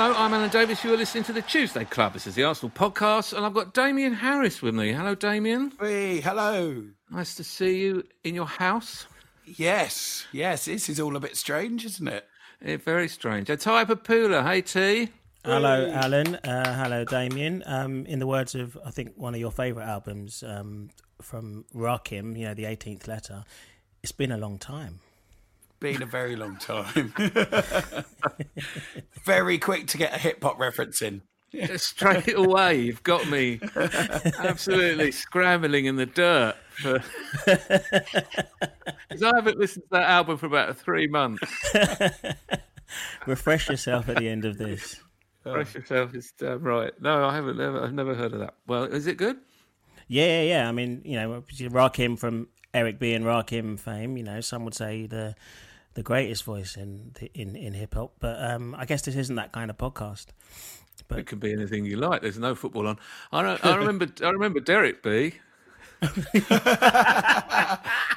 Hello, I'm Alan Davies. You are listening to the Tuesday Club. This is the Arsenal podcast, and I've got Damien Harris with me. Hello, Damien. Hey, hello. Nice to see you in your house. Yes, yes, this is all a bit strange, isn't it? Eh, very strange. A Tayo Popoola. Hey, T. Hello, Alan. Uh, hello, Damien. Um, in the words of, I think, one of your favourite albums um, from Rakim, you know, the 18th letter, it's been a long time. Been a very long time. very quick to get a hip hop reference in. Straight away, you've got me absolutely scrambling in the dirt. For... 'Cause I haven't listened to that album for about three months. Refresh yourself at the end of this. Refresh yourself is damn right. No, I haven't. Never, I've never heard of that. Well, is it good? Yeah, yeah, yeah. I mean, you know, Rakim from Eric B and Rakim fame. You know, some would say the the greatest voice in in in hip hop. But um, I guess this isn't that kind of podcast. But it can be anything you like. There's no football on. I, I remember. I remember Derek B.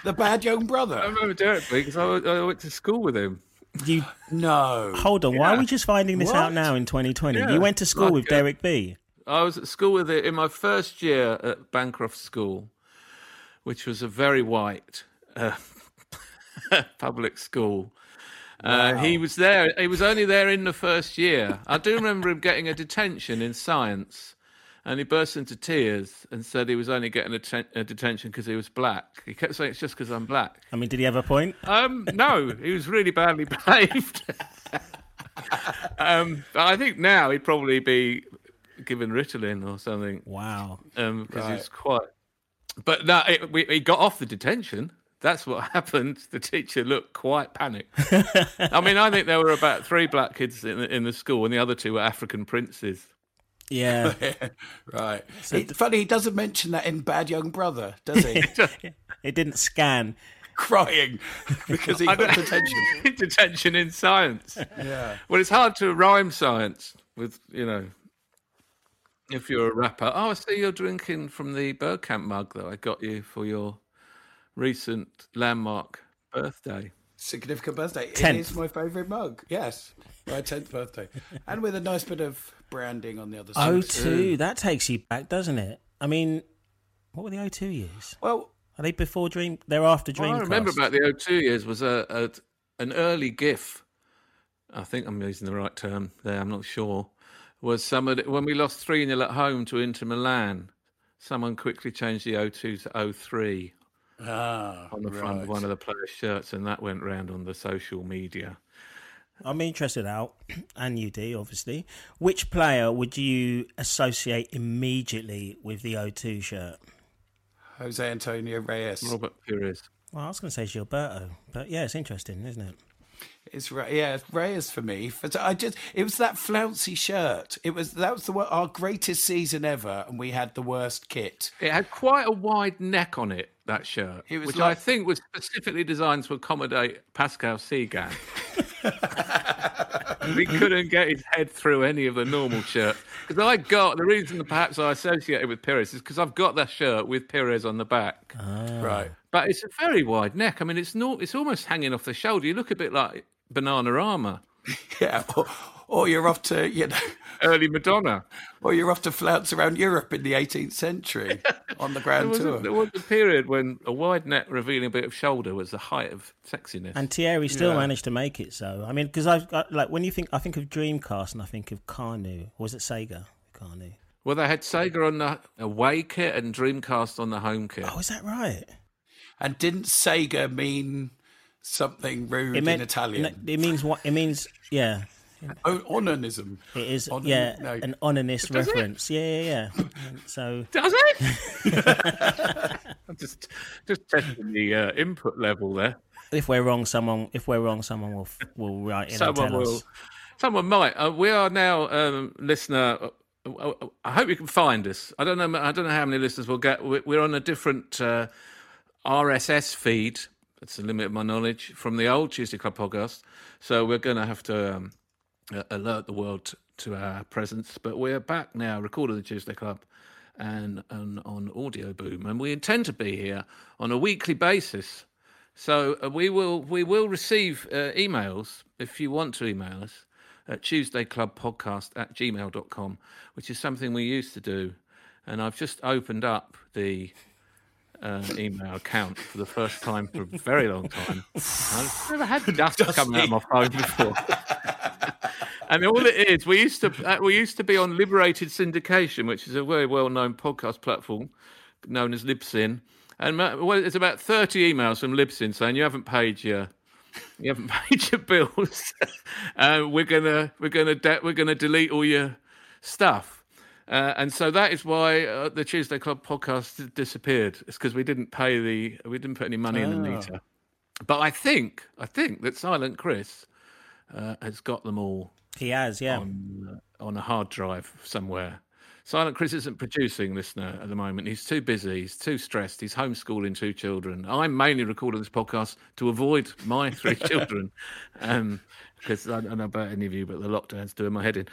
The bad young brother. I remember Derek B. because I, went- I went to school with him. You No. hold on. Why are we just finding this out now in 2020? Yeah, You went to school like with a- Derek B. I was at school with it in my first year at Bancroft School, which was a very white uh, public school. Uh, he was there. He was only there in the first year. I do remember him getting a detention in science, and he burst into tears and said he was only getting a, ten- a detention because he was black. He kept saying it's just because I'm black. I mean, did he have a point? Um, no, he was really badly behaved. um, I think now he'd probably be given Ritalin or something Wow. um, because Right. he's quite. But no, it, we, he got off the detention. That's what happened. The teacher looked quite panicked. I mean, I think there were about three black kids in the, in the school, and the other two were African princes. Yeah. Right. It's funny, he doesn't mention that in Bad Young Brother, does he? it didn't scan. Crying because he got detention. detention in science. Yeah. Well, it's hard to rhyme science with, you know, if you're a rapper. Oh, I see you're drinking from the Bergkamp mug that I got you for your recent landmark birthday. Significant birthday. It Tenth. is my favourite mug. Yes. My 10th birthday. And with a nice bit of branding on the other side. O two. That takes you back, doesn't it? I mean, what were the O two years? Well, Are they before Dream? They're after What I remember about the O2 years was a, a an early GIF. I think I'm using the right term there. I'm not sure. Was somebody when we lost three 0 at home to Inter Milan? Someone quickly changed the O2 to 03 ah, on the front of one of the players' shirts, and that went round on the social media. I'm interested out, and you do obviously. Which player would you associate immediately with the O2 shirt? Jose Antonio Reyes. Robert Pires. Well, I was going to say Gilberto, but yeah, it's interesting, isn't it? It's Re- yeah, Reyes for me. For, I just it was that flouncy shirt. It was that was the our greatest season ever, and we had the worst kit. It had quite a wide neck on it. That shirt, It was which I think was specifically designed to accommodate Pascal Cygan. he couldn't get his head through any of the normal shirts. Because I got the reason that perhaps I associate it with Pires is because I've got that shirt with Pires on the back. Ah. Right. But it's a very wide neck. I mean, it's not. It's almost hanging off the shoulder. You look a bit like Bananarama, Yeah. Or, or you're off to you know, early Madonna. or you're off to flounce around Europe in the 18th century on the There Grand was, a, Tour. there was a period when a wide neck revealing a bit of shoulder was the height of sexiness. And Thierry still Yeah. managed to make it. So I mean, because I've got like when you think I think of Dreamcast and I think of Carnu. Or was it Sega? Carnu. Well, they had Sega on the away kit and Dreamcast on the home kit. Oh, is that right? And didn't Sega mean something rude It, meant, in Italian. it means what? It means yeah. Oh, onanism. It is Onan- yeah no. an onanist Does it? reference. Yeah, yeah, yeah. So Does it? I'm just just testing the uh, input level there. if we're wrong, someone if we're wrong, someone will will write in and Someone tell will. us. Someone might. Uh, we are now, um, listener. uh, uh, I hope you can find us. I don't know. I don't know how many listeners we'll get. We- We're on a different uh, RSS feed. That's the limit of my knowledge from the old Tuesday Club podcast. So we're going to have to um, alert the world to our presence. But we're back now, recording the Tuesday Club, and, and on Audio Boom, and we intend to be here on a weekly basis. So uh, we will we will receive uh, emails if you want to email us at tuesdayclubpodcast at gmail.com, which is something we used to do. And I've just opened up the uh, email account for the first time for a very long time. I've never had dust coming out of my phone before. And all it is, we used to uh, we used to be on Liberated Syndication, which is a very well known podcast platform known as Libsyn. And ma- well, there's about thirty emails from Libsyn saying you haven't paid your you haven't paid your bills. uh, we're gonna we're gonna de- we're gonna delete all your stuff. Uh, and so that is why uh, the Tuesday Club podcast disappeared. It's because we didn't pay the we didn't put any money in the meter. But I think I think that Silent Chris uh, has got them all He has, yeah. on, uh, on a hard drive somewhere. Silent Chris isn't producing listener at the moment. He's too busy. He's too stressed. He's homeschooling two children. I'm mainly recording this podcast to avoid my three children, because I don't know about any of you, but the lockdown's doing my head in.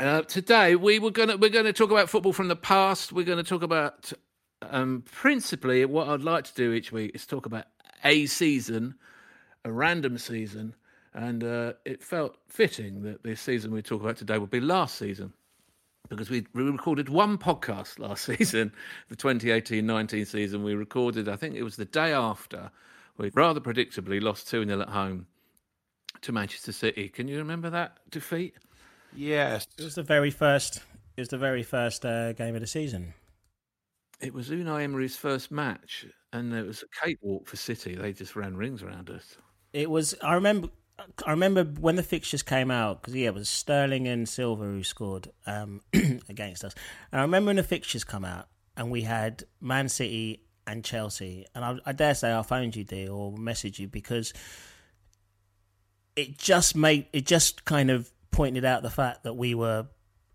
Uh, today we were gonna we're gonna talk about football from the past. We're gonna talk about um, principally what I'd like to do each week is talk about a season, a random season, and uh, it felt fitting that the season we talk about today would be last season because we, we recorded one podcast last season, the 2018-19 season. We recorded, I think it was the day after, we rather predictably lost 2-0 at home to Manchester City. Can you remember that defeat? Yes. It was the very first. It was the very first uh, game of the season. It was Unai Emery's first match, and it was a cakewalk for City. They just ran rings around us. It was. I remember. I remember when the fixtures came out because yeah, it was Sterling and Silva who scored um, against us. And I remember when the fixtures come out and we had Man City and Chelsea, and I, I dare say I phoned you, dear, or messaged you because it just made it just kind of pointed out the fact that we were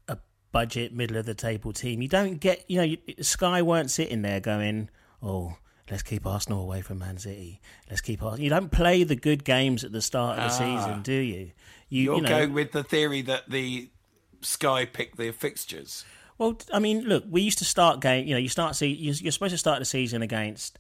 a budget middle of the table team. You don't get, you know, you, Sky weren't sitting there going, "Oh, let's keep Arsenal away from Man City. Let's keep Arsenal." You don't play the good games at the start of the ah. season, do you? You, You're you know, going with the theory that the Sky picked their fixtures. Well, I mean, look, we used to start game. You know, you start see you're supposed to start the season against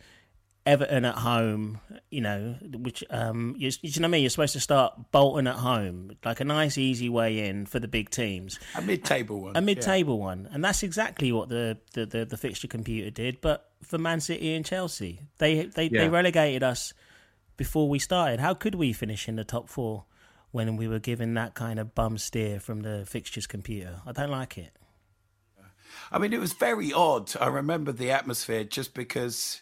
Everton at home. You know, which um, you, you know what I mean. You're supposed to start Bolton at home, like a nice, easy way in for the big teams. A mid-table one. a mid-table one, and that's exactly what the, the, the, the fixture computer did. But for Man City and Chelsea, they they, they relegated us before we started. How could we finish in the top four when we were given that kind of bum steer from the fixtures computer? I don't like it. I mean, it was very odd. I remember the atmosphere just because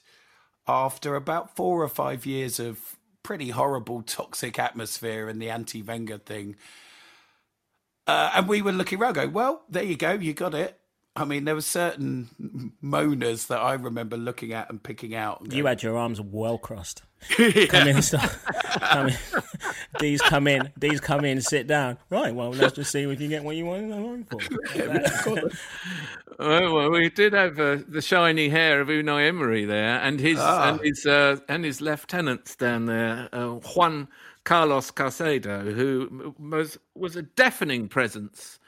after about four or five years of pretty horrible, toxic atmosphere and the anti Wenger thing, uh, and we were looking around going, well, there you go, you got it. I mean, there were certain moaners that I remember looking at and picking out. and You had your arms well crossed. Come in, start, come in. These come in. These come in. Sit down. Right. Well, let's just see if you get what you want for. Well, well, we did have uh, the shiny hair of Unai Emery there, and his and his uh, and his lieutenants down there, uh, Juan Carlos Carcedo, who was was a deafening presence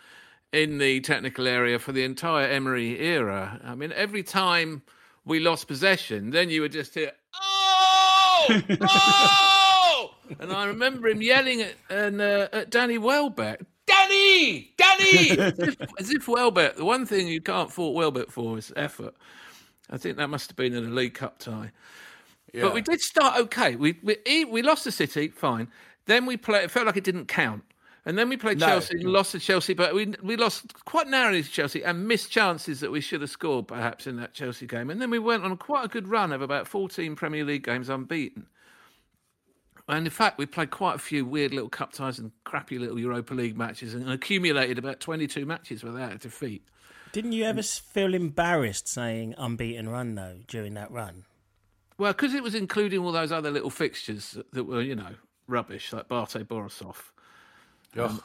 in the technical area for the entire Emery era. I mean, every time we lost possession, then you would just hear, "Oh, oh!" and I remember him yelling at and, uh, at Danny Welbeck, "Danny, Danny!" as, if, as if Welbeck. The one thing you can't fault Welbeck for is effort. I think that must have been in a League Cup tie. But we did start okay. We we we lost to City, fine. Then we played. It felt like it didn't count. And then we played No. Chelsea and lost to Chelsea, but we we lost quite narrowly to Chelsea and missed chances that we should have scored perhaps in that Chelsea game. And then we went on quite a good run of about 14 Premier League games unbeaten. And in fact, we played quite a few weird little cup ties and crappy little Europa League matches and accumulated about 22 matches without a defeat. Didn't you ever feel embarrassed saying unbeaten run, though, during that run? Well, because it was including all those other little fixtures that, that were, you know, rubbish, like Bate Borisov. Um,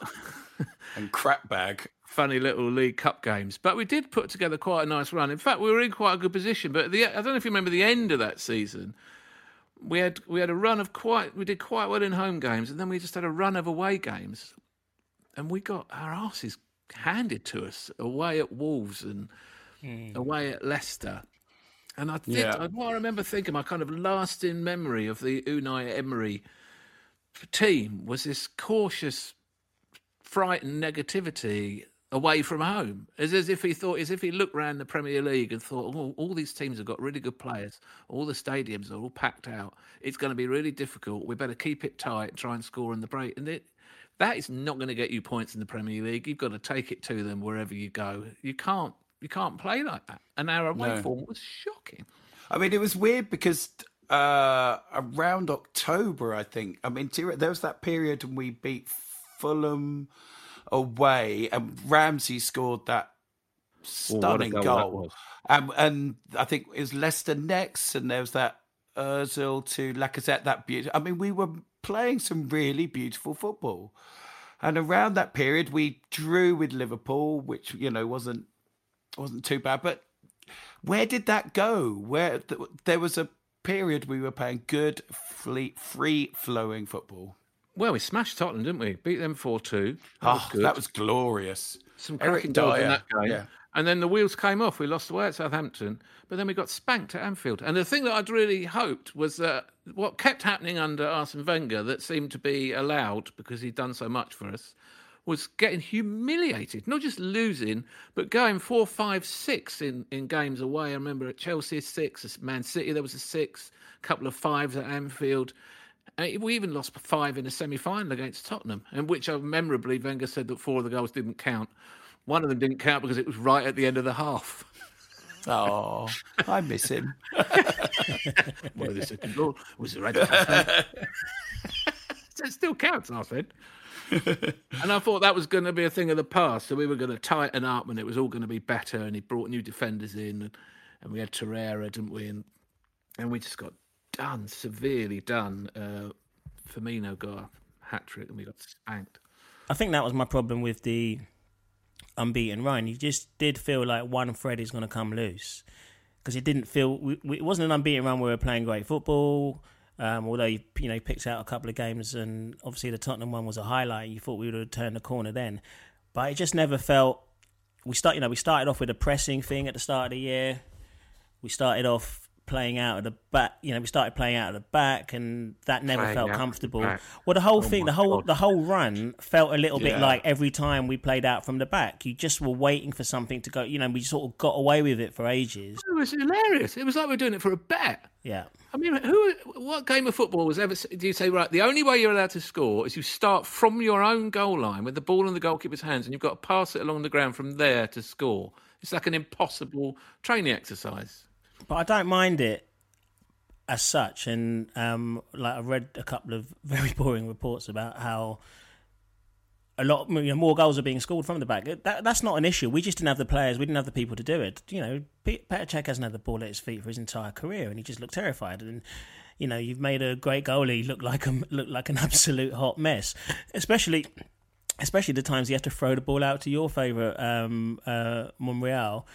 and crap bag. Funny little League Cup games. But we did put together quite a nice run. In fact, we were in quite a good position. But the, I don't know if you remember the end of that season we had we had a run of quite we did quite well in home games, and then we just had a run of away games, and we got our asses handed to us away at Wolves and mm. away at Leicester. And I think yeah. what I remember thinking, my kind of lasting memory of the Unai Emery team was this cautious, frightened negativity away from home, as, as if he thought, as if he looked around the Premier League and thought, oh, all these teams have got really good players, all the stadiums are all packed out. It's going to be really difficult. We better keep it tight and try and score in the break. And it, that is not going to get you points in the Premier League. You've got to take it to them wherever you go. You can't, you can't play like that. And our away no. form was shocking. I mean, it was weird because uh, around October, I think. I mean, there was that period when we beat Fulham away, and Ramsey scored that stunning goal. goal. And, um, and I think it was Leicester next, and there was that Özil to Lacazette. That beautiful. I mean, we were playing some really beautiful football. And around that period, we drew with Liverpool, which you know wasn't wasn't too bad. But where did that go? Where there was a period we were playing good, free flowing football. Well, we smashed Tottenham, didn't we? Beat them 4 2. That, oh, was ah, that was glorious. Some cracking goals in that game. Yeah. And then the wheels came off. We lost away at Southampton, but then we got spanked at Anfield. And the thing that I'd really hoped was that what kept happening under Arsene Wenger that seemed to be allowed because he'd done so much for us was getting humiliated, not just losing, but going four, five, six in, in games away. I remember at Chelsea, six, Man City, there was a six, a couple of fives at Anfield. Uh, we even lost five in a semi final against Tottenham, in which I memorably Wenger said that four of the goals didn't count. One of them didn't count because it was right at the end of the half. Oh, I miss him. well, the second goal was the red card. so it still counts, I said. and I thought that was going to be a thing of the past. So we were going to tighten up and it was all going to be better. And he brought new defenders in and, and we had Torreira, didn't we? And, and we just got done, severely done. Uh, Firmino got a hat trick and we got spanked. I think that was my problem with the unbeaten run. You just did feel like one thread is going to come loose because it didn't feel it wasn't an unbeaten run. where We were playing great football. Um, although you, you know picked out a couple of games, and obviously the Tottenham one was a highlight. You thought we would have turned the corner then, but it just never felt. We start, you know, we started off with a pressing thing at the start of the year. We started off playing out of the back. You know, we started playing out of the back, and that never playing felt comfortable. Well, the whole oh thing, the whole God. the whole run felt a little yeah. bit like every time we played out from the back, you just were waiting for something to go. You know, we sort of got away with it for ages. It was hilarious. It was like we are doing it for a bet. Yeah. I mean, who? What game of football was ever? Do you say right? The only way you're allowed to score is you start from your own goal line with the ball in the goalkeeper's hands, and you've got to pass it along the ground from there to score. It's like an impossible training exercise. But I don't mind it as such. And um, like I read a couple of very boring reports about how a lot you know, more goals are being scored from the back. That, that's not an issue. We just didn't have the players. We didn't have the people to do it. You know, Petr Cech hasn't had the ball at his feet for his entire career, and he just looked terrified. And you know, you've made a great goalie look like a look like an absolute hot mess, especially. Especially the times he had to throw the ball out to your favourite um, uh, Monreal,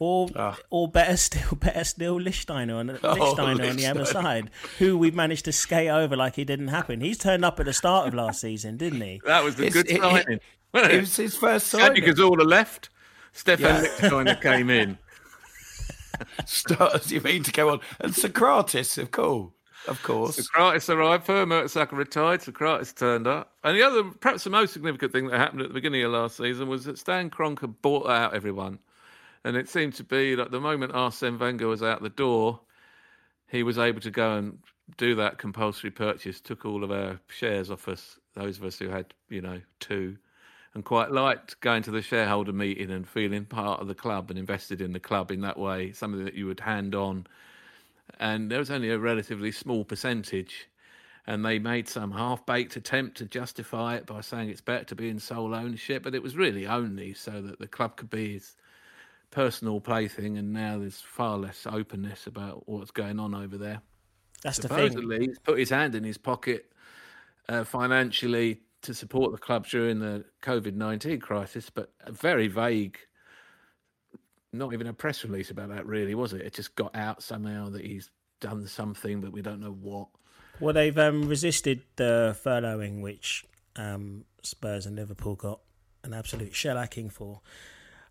or oh. or better still, better still, Lichtsteiner on, oh, on the other side, who we've managed to skate over like it didn't happen. He's turned up at the start of last season, didn't he? That was a it's, good signing. It, it, was his first signing. Because all the left. Stephan yeah. Lichtsteiner came in. Stars, you mean to go on? And Sokratis, of course. Of course. Sokratis arrived, Per Mertesacker retired, Sokratis turned up. And the other, perhaps the most significant thing that happened at the beginning of last season was that Stan Kroenke bought out everyone and it seemed to be that the moment Arsene Wenger was out the door, he was able to go and do that compulsory purchase, took all of our shares off us, those of us who had, you know, two, and quite liked going to the shareholder meeting and feeling part of the club and invested in the club in that way, something that you would hand on. And there was only a relatively small percentage. and they made some half-baked attempt to justify it by saying it's better to be in sole ownership, but it was really only so that the club could be his personal plaything, and now there's far less openness about what's going on over there. That's the thing. he's put his hand in his pocket uh, financially to support the club during the COVID nineteen crisis, but a very vague. Not even a press release about that, really, was it? It just got out somehow that he's done something, but we don't know what. Well, they've um, resisted the furloughing, which um, Spurs and Liverpool got an absolute shellacking for.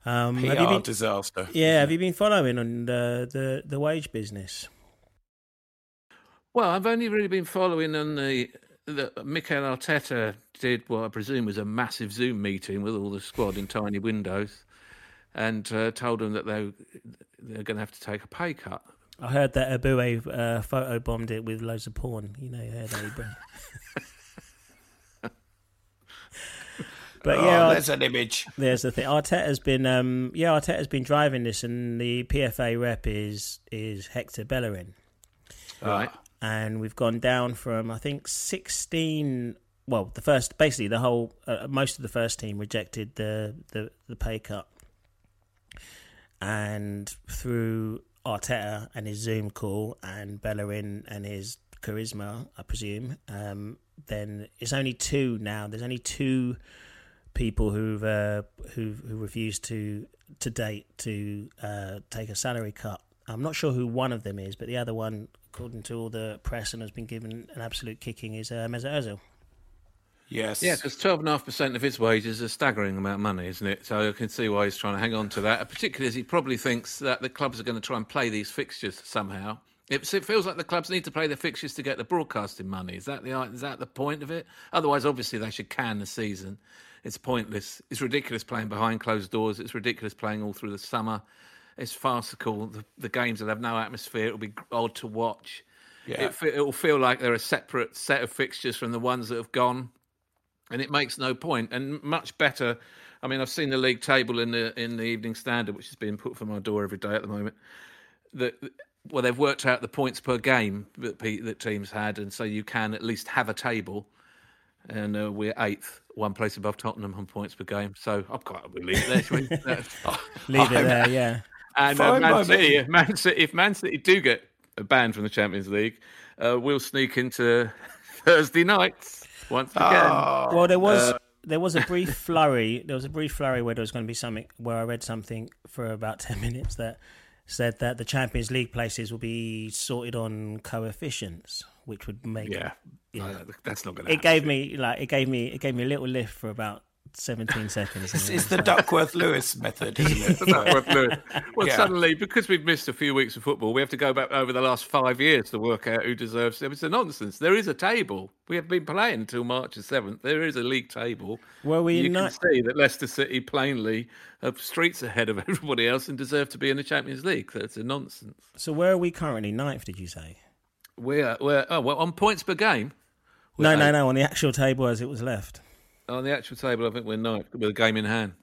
Um, have you been, disaster. yeah, have you been following on the, the, the wage business? Well, I've only really been following on the that Mikel Arteta did what I presume was a massive Zoom meeting with all the squad in tiny windows, and uh, told them that they they're going to have to take a pay cut. I heard that Abue uh, photo bombed it with loads of porn. You know, you heard that. but oh, yeah, there's an image. There's the thing. Arteta's been, um, yeah, Arteta's been driving this, and the PFA rep is is Hector Bellerin, Right. and we've gone down from I think 16. Well, the first, basically, the whole, uh, most of the first team rejected the the, the pay cut, and through Arteta and his Zoom call and Bellerin and his charisma, I presume, um, then it's only two now. There's only two people who've uh, who who refused to to date to uh, take a salary cut. I'm not sure who one of them is, but the other one, according to all the press and has been given an absolute kicking, is uh, Mesut Ozil. Yes. Yeah, because twelve and a half percent of his wages is a staggering amount of money, isn't it? So I can see why he's trying to hang on to that, particularly as he probably thinks that the clubs are going to try and play these fixtures somehow. It, it feels like the clubs need to play the fixtures to get the broadcasting money. Is that the is that the point of it? Otherwise, obviously, they should can the season. It's pointless. It's ridiculous playing behind closed doors. It's ridiculous playing all through the summer. It's farcical. The, the games will have no atmosphere. It'll be odd to watch. Yeah. It, it'll feel like they're a separate set of fixtures from the ones that have gone and it makes no point. And much better. I mean, I've seen the league table in the in the Evening Standard, which is being put for my door every day at the moment. That well, they've worked out the points per game that pe- that teams had, and so you can at least have a table. And uh, we're eighth, one place above Tottenham on points per game. So I'm quite relieved there. shall we? Uh, Leave it there, yeah. and uh, Man. City, if Man City, if Man City do get banned from the Champions League, uh, we'll sneak into Thursday nights once again. Well, there was Uh, there was a brief flurry. There was a brief flurry where there was going to be something where I read something for about ten minutes that said that the Champions League places will be sorted on coefficients, which would make Yeah, Yeah. No, that's not going to. it gave me like it gave me it gave me a little lift for about seventeen seconds. It's, it's the Duckworth Lewis method, isn't it? Well, Yeah. suddenly, because we've missed a few weeks of football, we have to go back over the last five years to work out who deserves it. It's a nonsense. There is a table. We have been playing until March the 7th. There is a league table. Were we you not- can see that Leicester City plainly are streets ahead of everybody else and deserve to be in the Champions League. It's a nonsense. So where are we currently? Ninth, did you say? We're, we're oh, well, on points per game. No, we're no, no. On the actual table as it was left. On the actual table, I think we're ninth with a game in hand.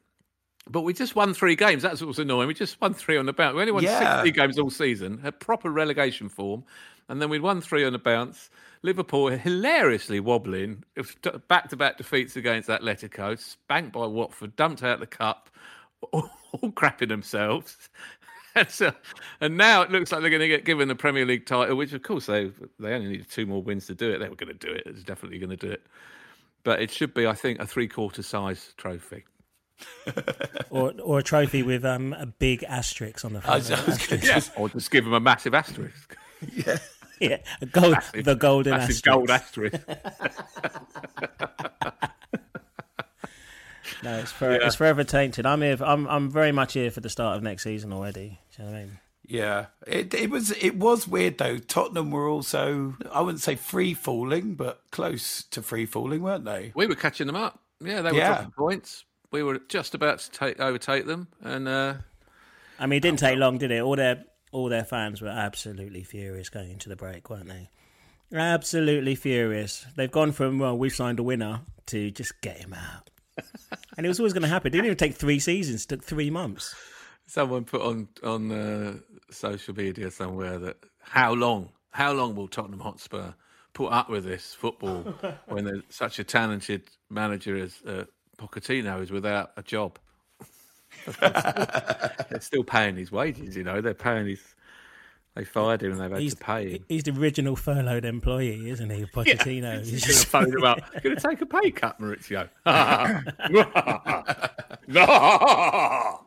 But we just won three games. That's what was annoying. We just won three on the bounce. We only won Yeah. 60 games all season, had proper relegation form. And then we'd won three on the bounce. Liverpool hilariously wobbling, back to back defeats against Atletico, spanked by Watford, dumped out the cup, all, all crapping themselves. And, so, and now it looks like they're going to get given the Premier League title, which of course they they only needed two more wins to do it. They were going to do it. It's definitely going to do it. But it should be, I think, a three quarter size trophy. Or or a trophy with um a big asterisk on the I front. was, I was gonna Yeah, just- or just give them a massive asterisk. yeah, a gold, Massive- the golden massive asterisk. gold asterisk. No, it's for, it's forever tainted. I'm here. For, I'm I'm very much here for the start of next season already. Do you know what I mean? yeah, it it was it was weird though. Tottenham were also I wouldn't say free falling, but close to free falling, weren't they? we were catching them up. Yeah, they were Yeah. dropping points. We were just about to take overtake them, and uh, I mean, it didn't take long, did it? All their all their fans were absolutely furious going into the break, weren't they? Absolutely furious. They've gone from well, we've signed a winner to just get him out. And it was always going to happen. It didn't even take three seasons; it took three months. someone put on on uh, social media somewhere that how long, how long will Tottenham Hotspur put up with this football when there's such a talented manager as uh, Pochettino is without a job. they're still paying his wages, you know. They're paying his. They fired him and they've had He's, to pay him. he's the original furloughed employee, isn't he? Pochettino. He's He's going to just- phone him up. Going to take a pay cut, Mauricio. no,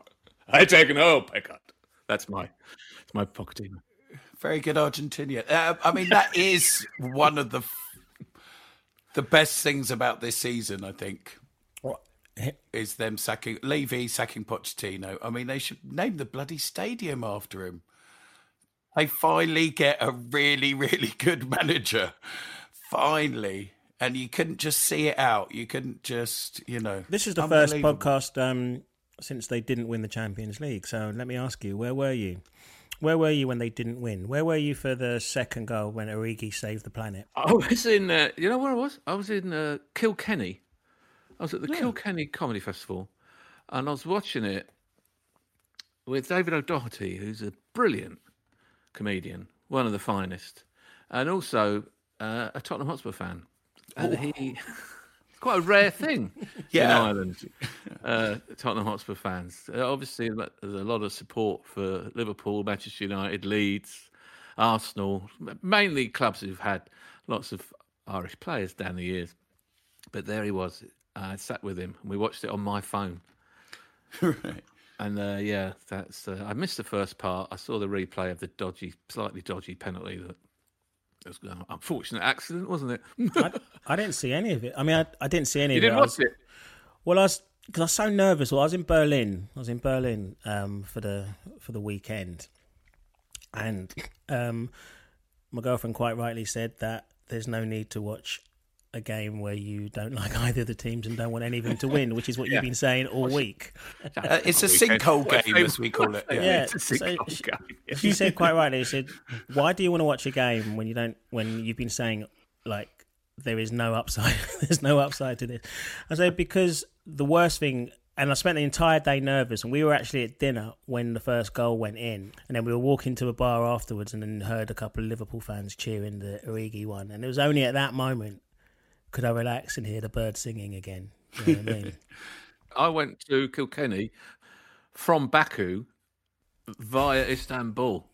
I take no pay cut. That's my, it's my Pochettino. Very good Argentinian. Uh, I mean, that is one of the the best things about this season. I think is them sacking Levy sacking Pochettino. I mean, they should name the bloody stadium after him. They finally get a really, really good manager. Finally. And you couldn't just see it out. You couldn't just, you know. This is the first podcast um, since they didn't win the Champions League. So let me ask you, where were you? Where were you when they didn't win? Where were you for the second goal when Origi saved the planet? I was in, uh, you know where I was? I was in uh, Kilkenny. I was at the Kilkenny Comedy Festival and I was watching it with David O'Doherty, who's a brilliant comedian, one of the finest, and also uh, a Tottenham Hotspur fan. And he, quite a rare thing in Yeah. Ireland, uh, Tottenham Hotspur fans. Uh, obviously, there's a lot of support for Liverpool, Manchester United, Leeds, Arsenal, mainly clubs who've had lots of Irish players down the years. But there he was. I sat with him and we watched it on my phone. right. And uh, yeah, that's. Uh, I missed the first part. I saw the replay of the dodgy, slightly dodgy penalty that. It was an unfortunate accident, wasn't it? I, I didn't see any of it. I mean, I, I didn't see any of didn't it. I watch was- it. Well, I was because I was so nervous. Well, I was in Berlin. I was in Berlin um, for the for the weekend, and um, my girlfriend quite rightly said that there's no need to watch a game where you don't like either of the teams and don't want any of them to win, which is what you've been saying all week. Uh, it's a sinkhole game, as we call it. Yeah. Yeah, It's a so sinkhole she- game. She said quite rightly. She said, "Why do you want to watch a game when you don't? When you've been saying like there is no upside. There's no upside to this." I said because the worst thing. And I spent the entire day nervous, and we were actually at dinner when the first goal went in, and then we were walking to a bar afterwards, and then heard a couple of Liverpool fans cheering the Origi one, and it was only at that moment could I relax and hear the birds singing again. You know what I mean? I went to Kilkenny from Baku via Istanbul.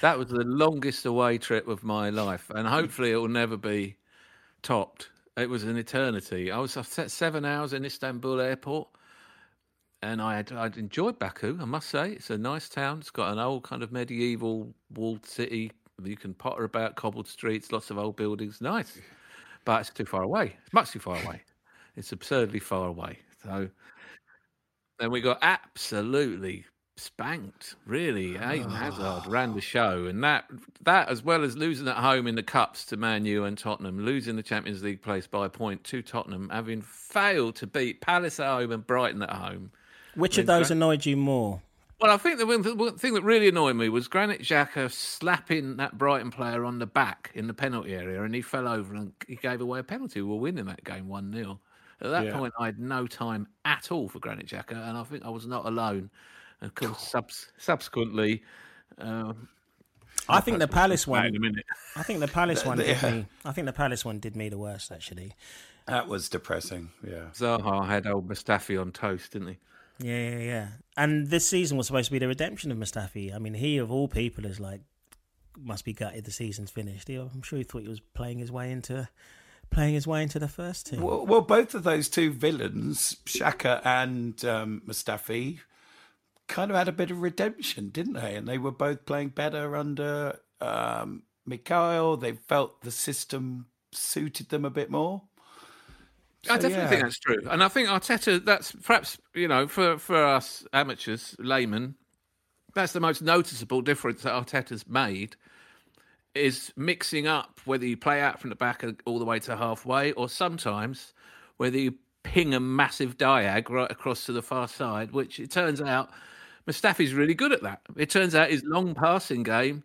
That was the longest away trip of my life, and hopefully it will never be topped. It was an eternity. I was I set seven hours in Istanbul airport, and I had I'd enjoyed Baku. I must say, it's a nice town. It's got an old kind of medieval walled city. You can potter about cobbled streets, lots of old buildings. Nice, but it's too far away. It's much too far away. It's absurdly far away. So then we got absolutely spanked. Really, eh? Eden Hazard ran the show, and that that as well as losing at home in the cups to Man U and Tottenham, losing the Champions League place by a point to Tottenham, having failed to beat Palace at home and Brighton at home. Which of those annoyed you more? Well, I think the one, the one thing that really annoyed me was Granit Xhaka slapping that Brighton player on the back in the penalty area, and he fell over and he gave away a penalty. We were winning that game one 0 At that Yeah. point, I had no time at all for Granit Xhaka, and I think I was not alone. And of course, subs- subsequently, um, I think the Palace wait one. a minute. I think the Palace one did yeah. me. I think the Palace one did me the worst actually. That was depressing. Yeah. Zaha had old Mustafi on toast, didn't he? Yeah, yeah, yeah. And this season was supposed to be the redemption of Mustafi. I mean, he of all people is like must be gutted the season's finished. He, I'm sure he thought he was playing his way into playing his way into the first team. Well, well, both of those two villains, Xhaka and um, Mustafi, kind of had a bit of redemption, didn't they? And they were both playing better under um, Mikel. They felt the system suited them a bit more. I definitely yeah. think that's true, and I think Arteta. That's perhaps you know for for us amateurs, laymen, that's the most noticeable difference that Arteta's made. Is mixing up whether you play out from the back all the way to halfway, or sometimes whether you ping a massive diag right across to the far side. Which it turns out Mustafi's really good at that. It turns out his long passing game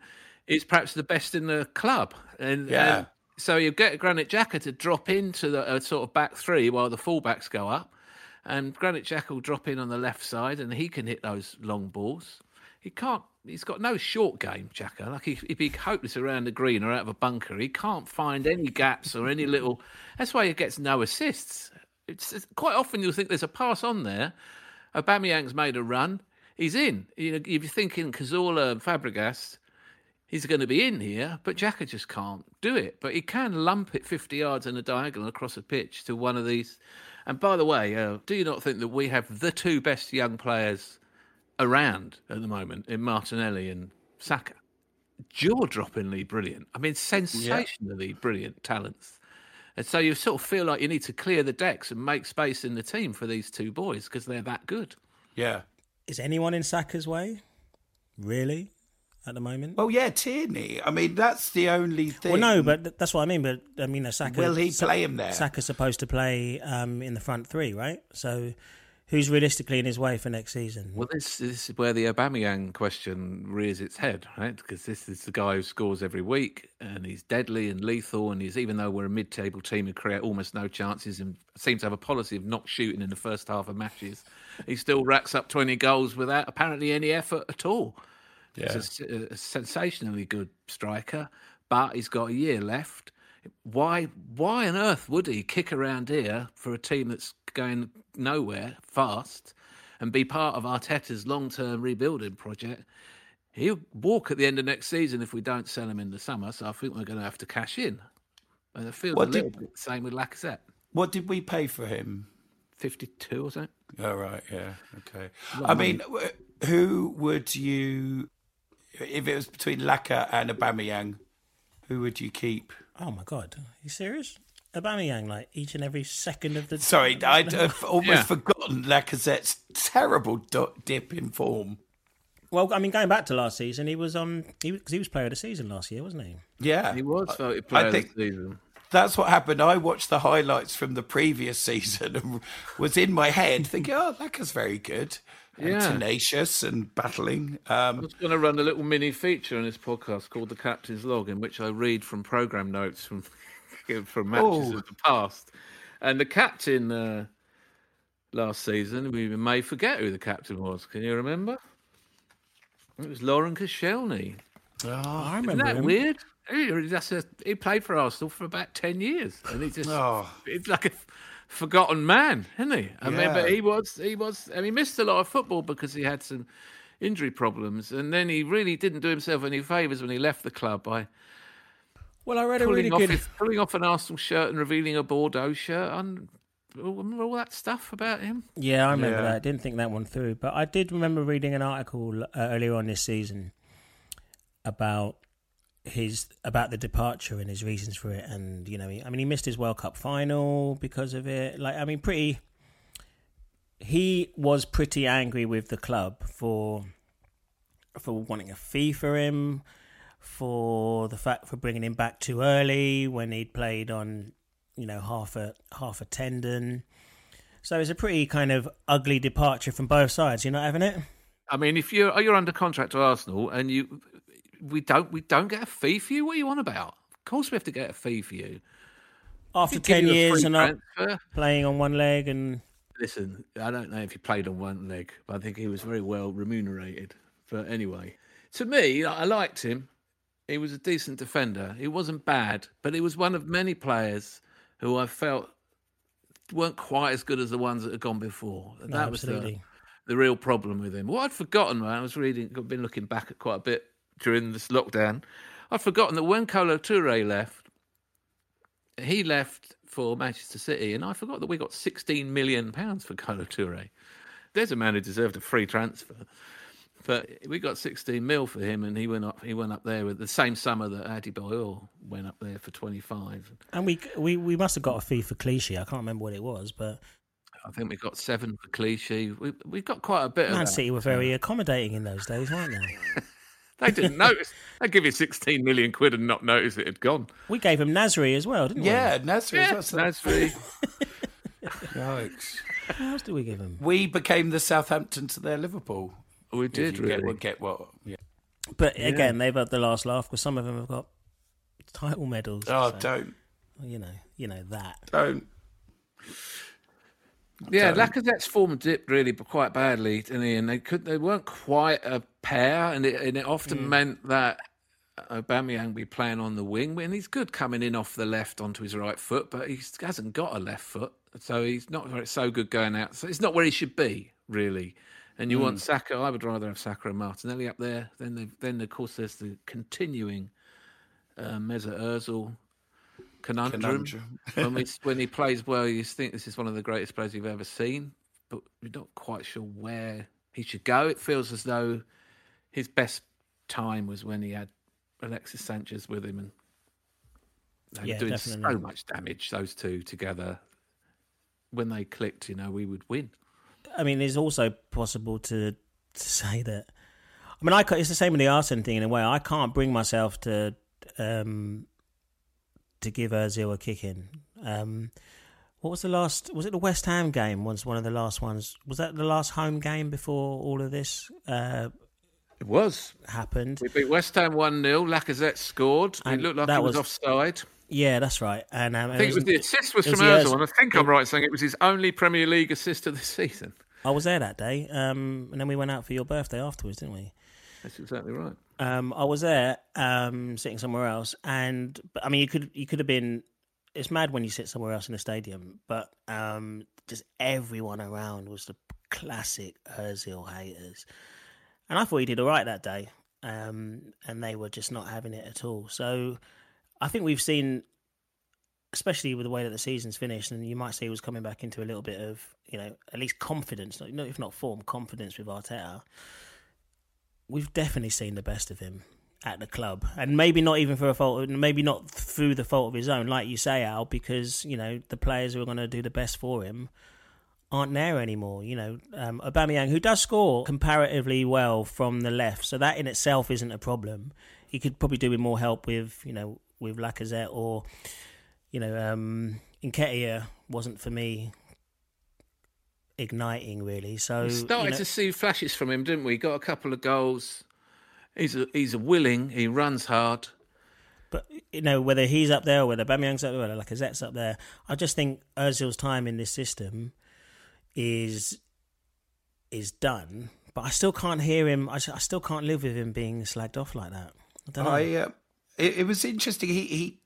is perhaps the best in the club, and Yeah. and so you get Granit Xhaka to drop into the uh, sort of back three while the fullbacks go up, and Granit Xhaka will drop in on the left side, and he can hit those long balls. he can't. He's got no short game, Xhaka. Like he, he'd be hopeless around the green or out of a bunker. He can't find any gaps or any little. That's why he gets no assists. It's, it's quite often you'll think there's a pass on there. Aubameyang's made a run. He's in. You know, if you're thinking Cazorla and Fabregas, he's going to be in here, but Xhaka just can't do it. But he can lump it 50 yards in a diagonal across a pitch to one of these. And by the way, uh, do you not think that we have the two best young players around at the moment in Martinelli and Saka? Jaw-droppingly brilliant. I mean, sensationally yeah. brilliant talents. And so you sort of feel like you need to clear the decks and make space in the team for these two boys because they're that good. Yeah. Is anyone in Saka's way? Really? At the moment? Well, yeah, Tierney. I mean, that's the only thing. Well, no, but that's what I mean. But I mean, Saka. Will he play him there? Saka's supposed to play um, in the front three, right? So who's realistically in his way for next season? Well, this, this is where the Aubameyang question rears its head, right? Because this is the guy who scores every week, and he's deadly and lethal, and he's even though we're a mid-table team who create almost no chances and seems to have a policy of not shooting in the first half of matches, he still racks up twenty goals without apparently any effort at all. Yeah. He's a, a sensationally good striker, but he's got a year left. Why? Why on earth would he kick around here for a team that's going nowhere fast and be part of Arteta's long term rebuilding project. He'll walk at the end of next season if we don't sell him in the summer. So I think we're going to have to cash in. And I feel what a little did, bit the same with Lacazette. What did we pay for him? 52 or something. Oh, right. Yeah. Okay. I mean, who would you, if it was between Laka and Aubameyang, who would you keep? Oh, my God. Are you serious? Aubameyang like each and every second of the. Sorry, I'd have almost yeah. forgotten Lacazette's terrible dip in form. Well, I mean, going back to last season, he was um he because he was player of the season last year, wasn't he? Yeah, he was voted player I think of the season. That's what happened. I watched the highlights from the previous season and was in my head thinking, "Oh, Laka's very good." And yeah. tenacious and battling. Um, I was going to run a little mini feature on this podcast called "The Captain's Log," in which I read from program notes from from matches oh. of the past. And the captain uh, last season, we may forget who the captain was. Can you remember? It was Laurent Koscielny. Oh, I remember. Isn't that him. weird? He, that's a, he played for Arsenal for about 10 years. And he just, oh. it's like a forgotten man, isn't he? I yeah. mean, but he was, he was, and he missed a lot of football because he had some injury problems. And then he really didn't do himself any favours when he left the club by well, I read a really good his, pulling off an Arsenal shirt and revealing a Bordeaux shirt. And remember all that stuff about him? Yeah, I remember yeah. that. I didn't think that one through, but I did remember reading an article uh, earlier on this season about his about the departure and his reasons for it. And you know, I mean, he missed his World Cup final because of it. Like, I mean, pretty. He was pretty angry with the club for for wanting a fee for him for the fact for bringing him back too early when he'd played on, you know, half a half a tendon. So it's a pretty kind of ugly departure from both sides. You're not having it. I mean, if you're you're under contract to Arsenal and you we don't we don't get a fee for you, what are you on about? Of course, we have to get a fee for you. After ten years and not playing on one leg and listen, I don't know if he played on one leg, but I think he was very well remunerated. But anyway, to me, I liked him. He was a decent defender. He wasn't bad, but he was one of many players who I felt weren't quite as good as the ones that had gone before. No, that absolutely. was the, the real problem with him. What I'd forgotten, man, I was reading, I've been looking back at quite a bit during this lockdown. I'd forgotten that when Kolo Toure left, he left for Manchester City, and I forgot that we got 16 million pounds for Kolo Toure. There's a man who deserved a free transfer. But we got 16 mil for him, and he went up. He went up there with the same summer that Adi Adebayor went up there for 25. And we we we must have got a fee for Clichy. I can't remember what it was, but I think we got seven for Clichy. We we got quite a bit. Man City were very accommodating in those days, weren't they? they didn't notice. They'd give you 16 million quid and not notice it had gone. We gave him Nasri as well, didn't we? yeah, we? Nasri. Yeah, Nasri. Yikes. What else did we give him? We became the Southampton to their Liverpool. We did really. Get, get what? Yeah. But again, they've had the last laugh because some of them have got title medals. Oh, so, don't. Well, you know, you know that. Don't. Yeah, Lacazette's form dipped really quite badly, didn't he? And they could they weren't quite a pair, and it and it often mm. meant that Aubameyang be playing on the wing, and he's good coming in off the left onto his right foot, but he hasn't got a left foot, so he's not so good going out. So it's not where he should be, really. And you mm. want Saka? I would rather have Saka and Martinelli up there. Then, then of course, there's the continuing uh, Mesut Ozil conundrum. conundrum. when, we, when he plays well, you think this is one of the greatest players you've ever seen, but you're not quite sure where he should go. It feels as though his best time was when he had Alexis Sanchez with him, and they yeah, doing definitely. so much damage. Those two together, when they clicked, you know, we would win. I mean, it's also possible to, to say that. I mean, I it's the same with the Arsene thing in a way. I can't bring myself to um, to give Özil a kick in. Um, what was the last? Was it the West Ham game? Was one of the last ones? Was that the last home game before all of this? Uh, it was happened. We beat West Ham one 0 Lacazette scored. And it looked like that was, was offside. Yeah, that's right. And um, I think it was, the assist was, was from Özil, and I think I'm right saying it was his only Premier League assist of the season. I was there that day, um, and then we went out for your birthday afterwards, didn't we? That's exactly right. Um, I was there, um, sitting somewhere else, and I mean, you could you could have been. It's mad when you sit somewhere else in a stadium, but um, just everyone around was the classic Özil haters, and I thought he did all right that day, um, and they were just not having it at all. So, I think we've seen, especially with the way that the season's finished, and you might say he was coming back into a little bit of, you know, at least confidence, if not form, confidence with Arteta we've definitely seen the best of him at the club, and maybe not even for a fault, maybe not through the fault of his own, like you say, Al, because you know the players who are going to do the best for him aren't there anymore. You know, um, Aubameyang, who does score comparatively well from the left, so that in itself isn't a problem. He could probably do with more help with you know with Lacazette or you know um, Nketiah wasn't for me igniting really. So we started you know, to see flashes from him, didn't we? Got a couple of goals. He's a, he's a willing. He runs hard. But you know whether he's up there or whether Bamiyang's up there, whether Lacazette's up there, I just think Özil's time in this system is is done. But I still can't hear him. I, I still can't live with him being slagged off like that. I don't know. I, uh, it, it was interesting. He he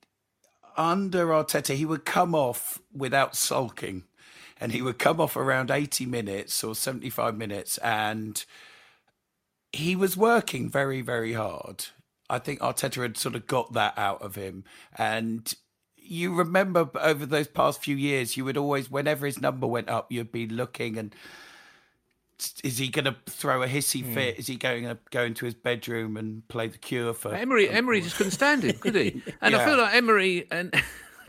under Arteta, he would come off without sulking and he would come off around 80 minutes or 75 minutes and he was working very very hard i think arteta had sort of got that out of him and you remember over those past few years you would always whenever his number went up you'd be looking and is he going to throw a hissy hmm. fit? Mm. Is he going to go into his bedroom and play the Cure for Emery? Emery just couldn't stand him, could he? And yeah. I feel like Emery and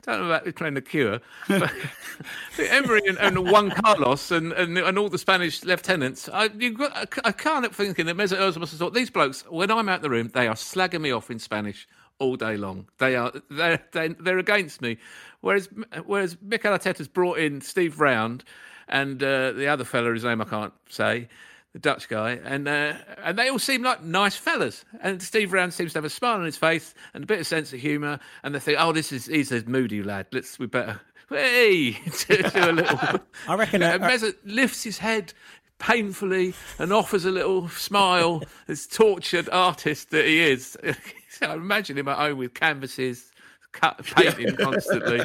don't know about playing the cure, but Emery and, and, Juan Carlos and, and, and all the Spanish lieutenants. I, got, I can't help thinking that Mesut Ozil must have thought these blokes. When I'm out the room, they are slagging me off in Spanish all day long. They are they're they're, against me. Whereas whereas Mikel Arteta's brought in Steve Round and uh, the other fella, whose name I can't say the Dutch guy, and uh, and they all seem like nice fellas. And Steve Round seems to have a smile on his face and a bit of sense of humour. And they think, oh, this is he's a moody lad. Let's we better hey do, do a little. I reckon. Uh, Mesut lifts his head painfully and offers a little smile. This tortured artist that he is. I imagine him at home with canvases, cut painting constantly.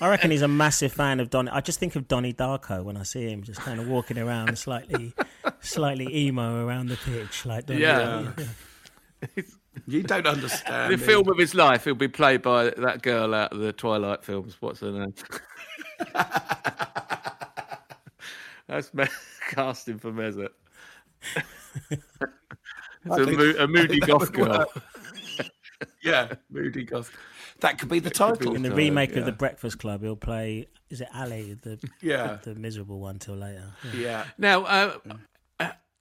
I reckon he's a massive fan of Donnie. I just think of Donnie Darko when I see him, just kind of walking around, slightly, slightly emo around the pitch, like Donnie yeah. You don't understand. the film of his life, he'll be played by that girl out of the Twilight films. What's her name? That's me- casting for Mesut. it's a, think, mo- a, moody goth girl. yeah, moody goth. That could be the title. In the remake yeah. of The Breakfast Club, he'll play. Is it Ali, the yeah, the, the miserable one till later? Yeah. yeah. Now, uh,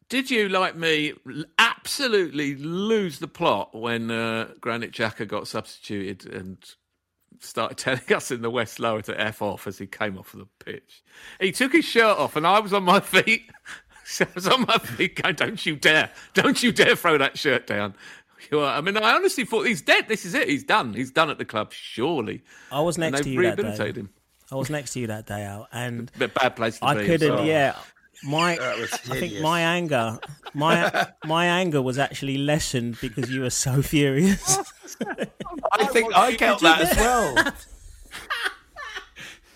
did you like me absolutely lose the plot when uh, Granit Xhaka got substituted and started telling us in the West Lower to f off as he came off the pitch? He took his shirt off, and I was on my feet. I was on my feet going, "Don't you dare! Don't you dare throw that shirt down!" I mean, I honestly thought he's dead. This is it. He's done. He's done at the club. Surely. I was next to you that day. Him. I was next to you that day out, and Bit bad place to be. I be. couldn't. so- Yeah, my I think my anger, my my anger was actually lessened because you were so furious. I think I get that as well.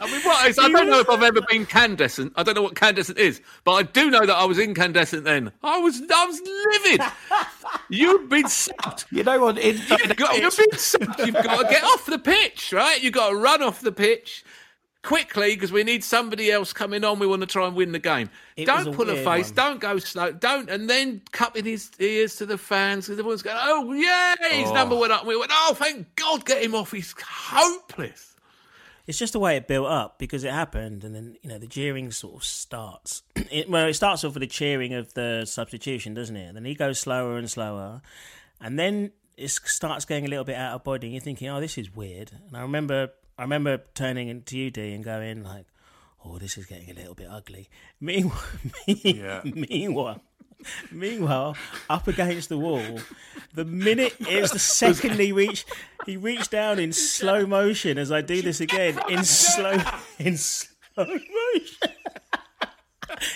I mean, what is? I don't know if I've ever been candescent. I don't know what candescent is, but I do know that I was incandescent then. I was, I was livid. You've been sucked. You know what? You've got, you've been sucked. You've got to get off the pitch, right? You've got to run off the pitch quickly because we need somebody else coming on. We want to try and win the game. It don't a pull a weird face. one. Don't go slow. Don't, and then cupping his ears to the fans because everyone's going, "Oh yeah, his number oh. went up." And we went, "Oh, thank God, get him off. He's hopeless." It's just the way it built up because it happened, and then you know the jeering sort of starts. It, well, it starts off with the cheering of the substitution, doesn't it? And then he goes slower and slower, and then it starts getting a little bit out of body. And you're thinking, "Oh, this is weird." And I remember, I remember turning to you, D, and going like, "Oh, this is getting a little bit ugly." Meanwhile, meanwhile, meanwhile, up against the wall, the minute it's the second he reached, he reached down in slow motion as I do this again in slow in slow motion.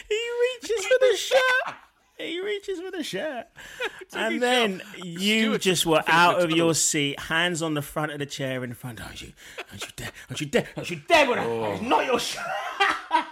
he reaches for the shirt. He reaches for the shirt, and then you Stuart just were out of your seat, hands on the front of the chair in front. Don't you? Don't you dare! Don't you dare! Don't you dare! With that. It's not your shirt.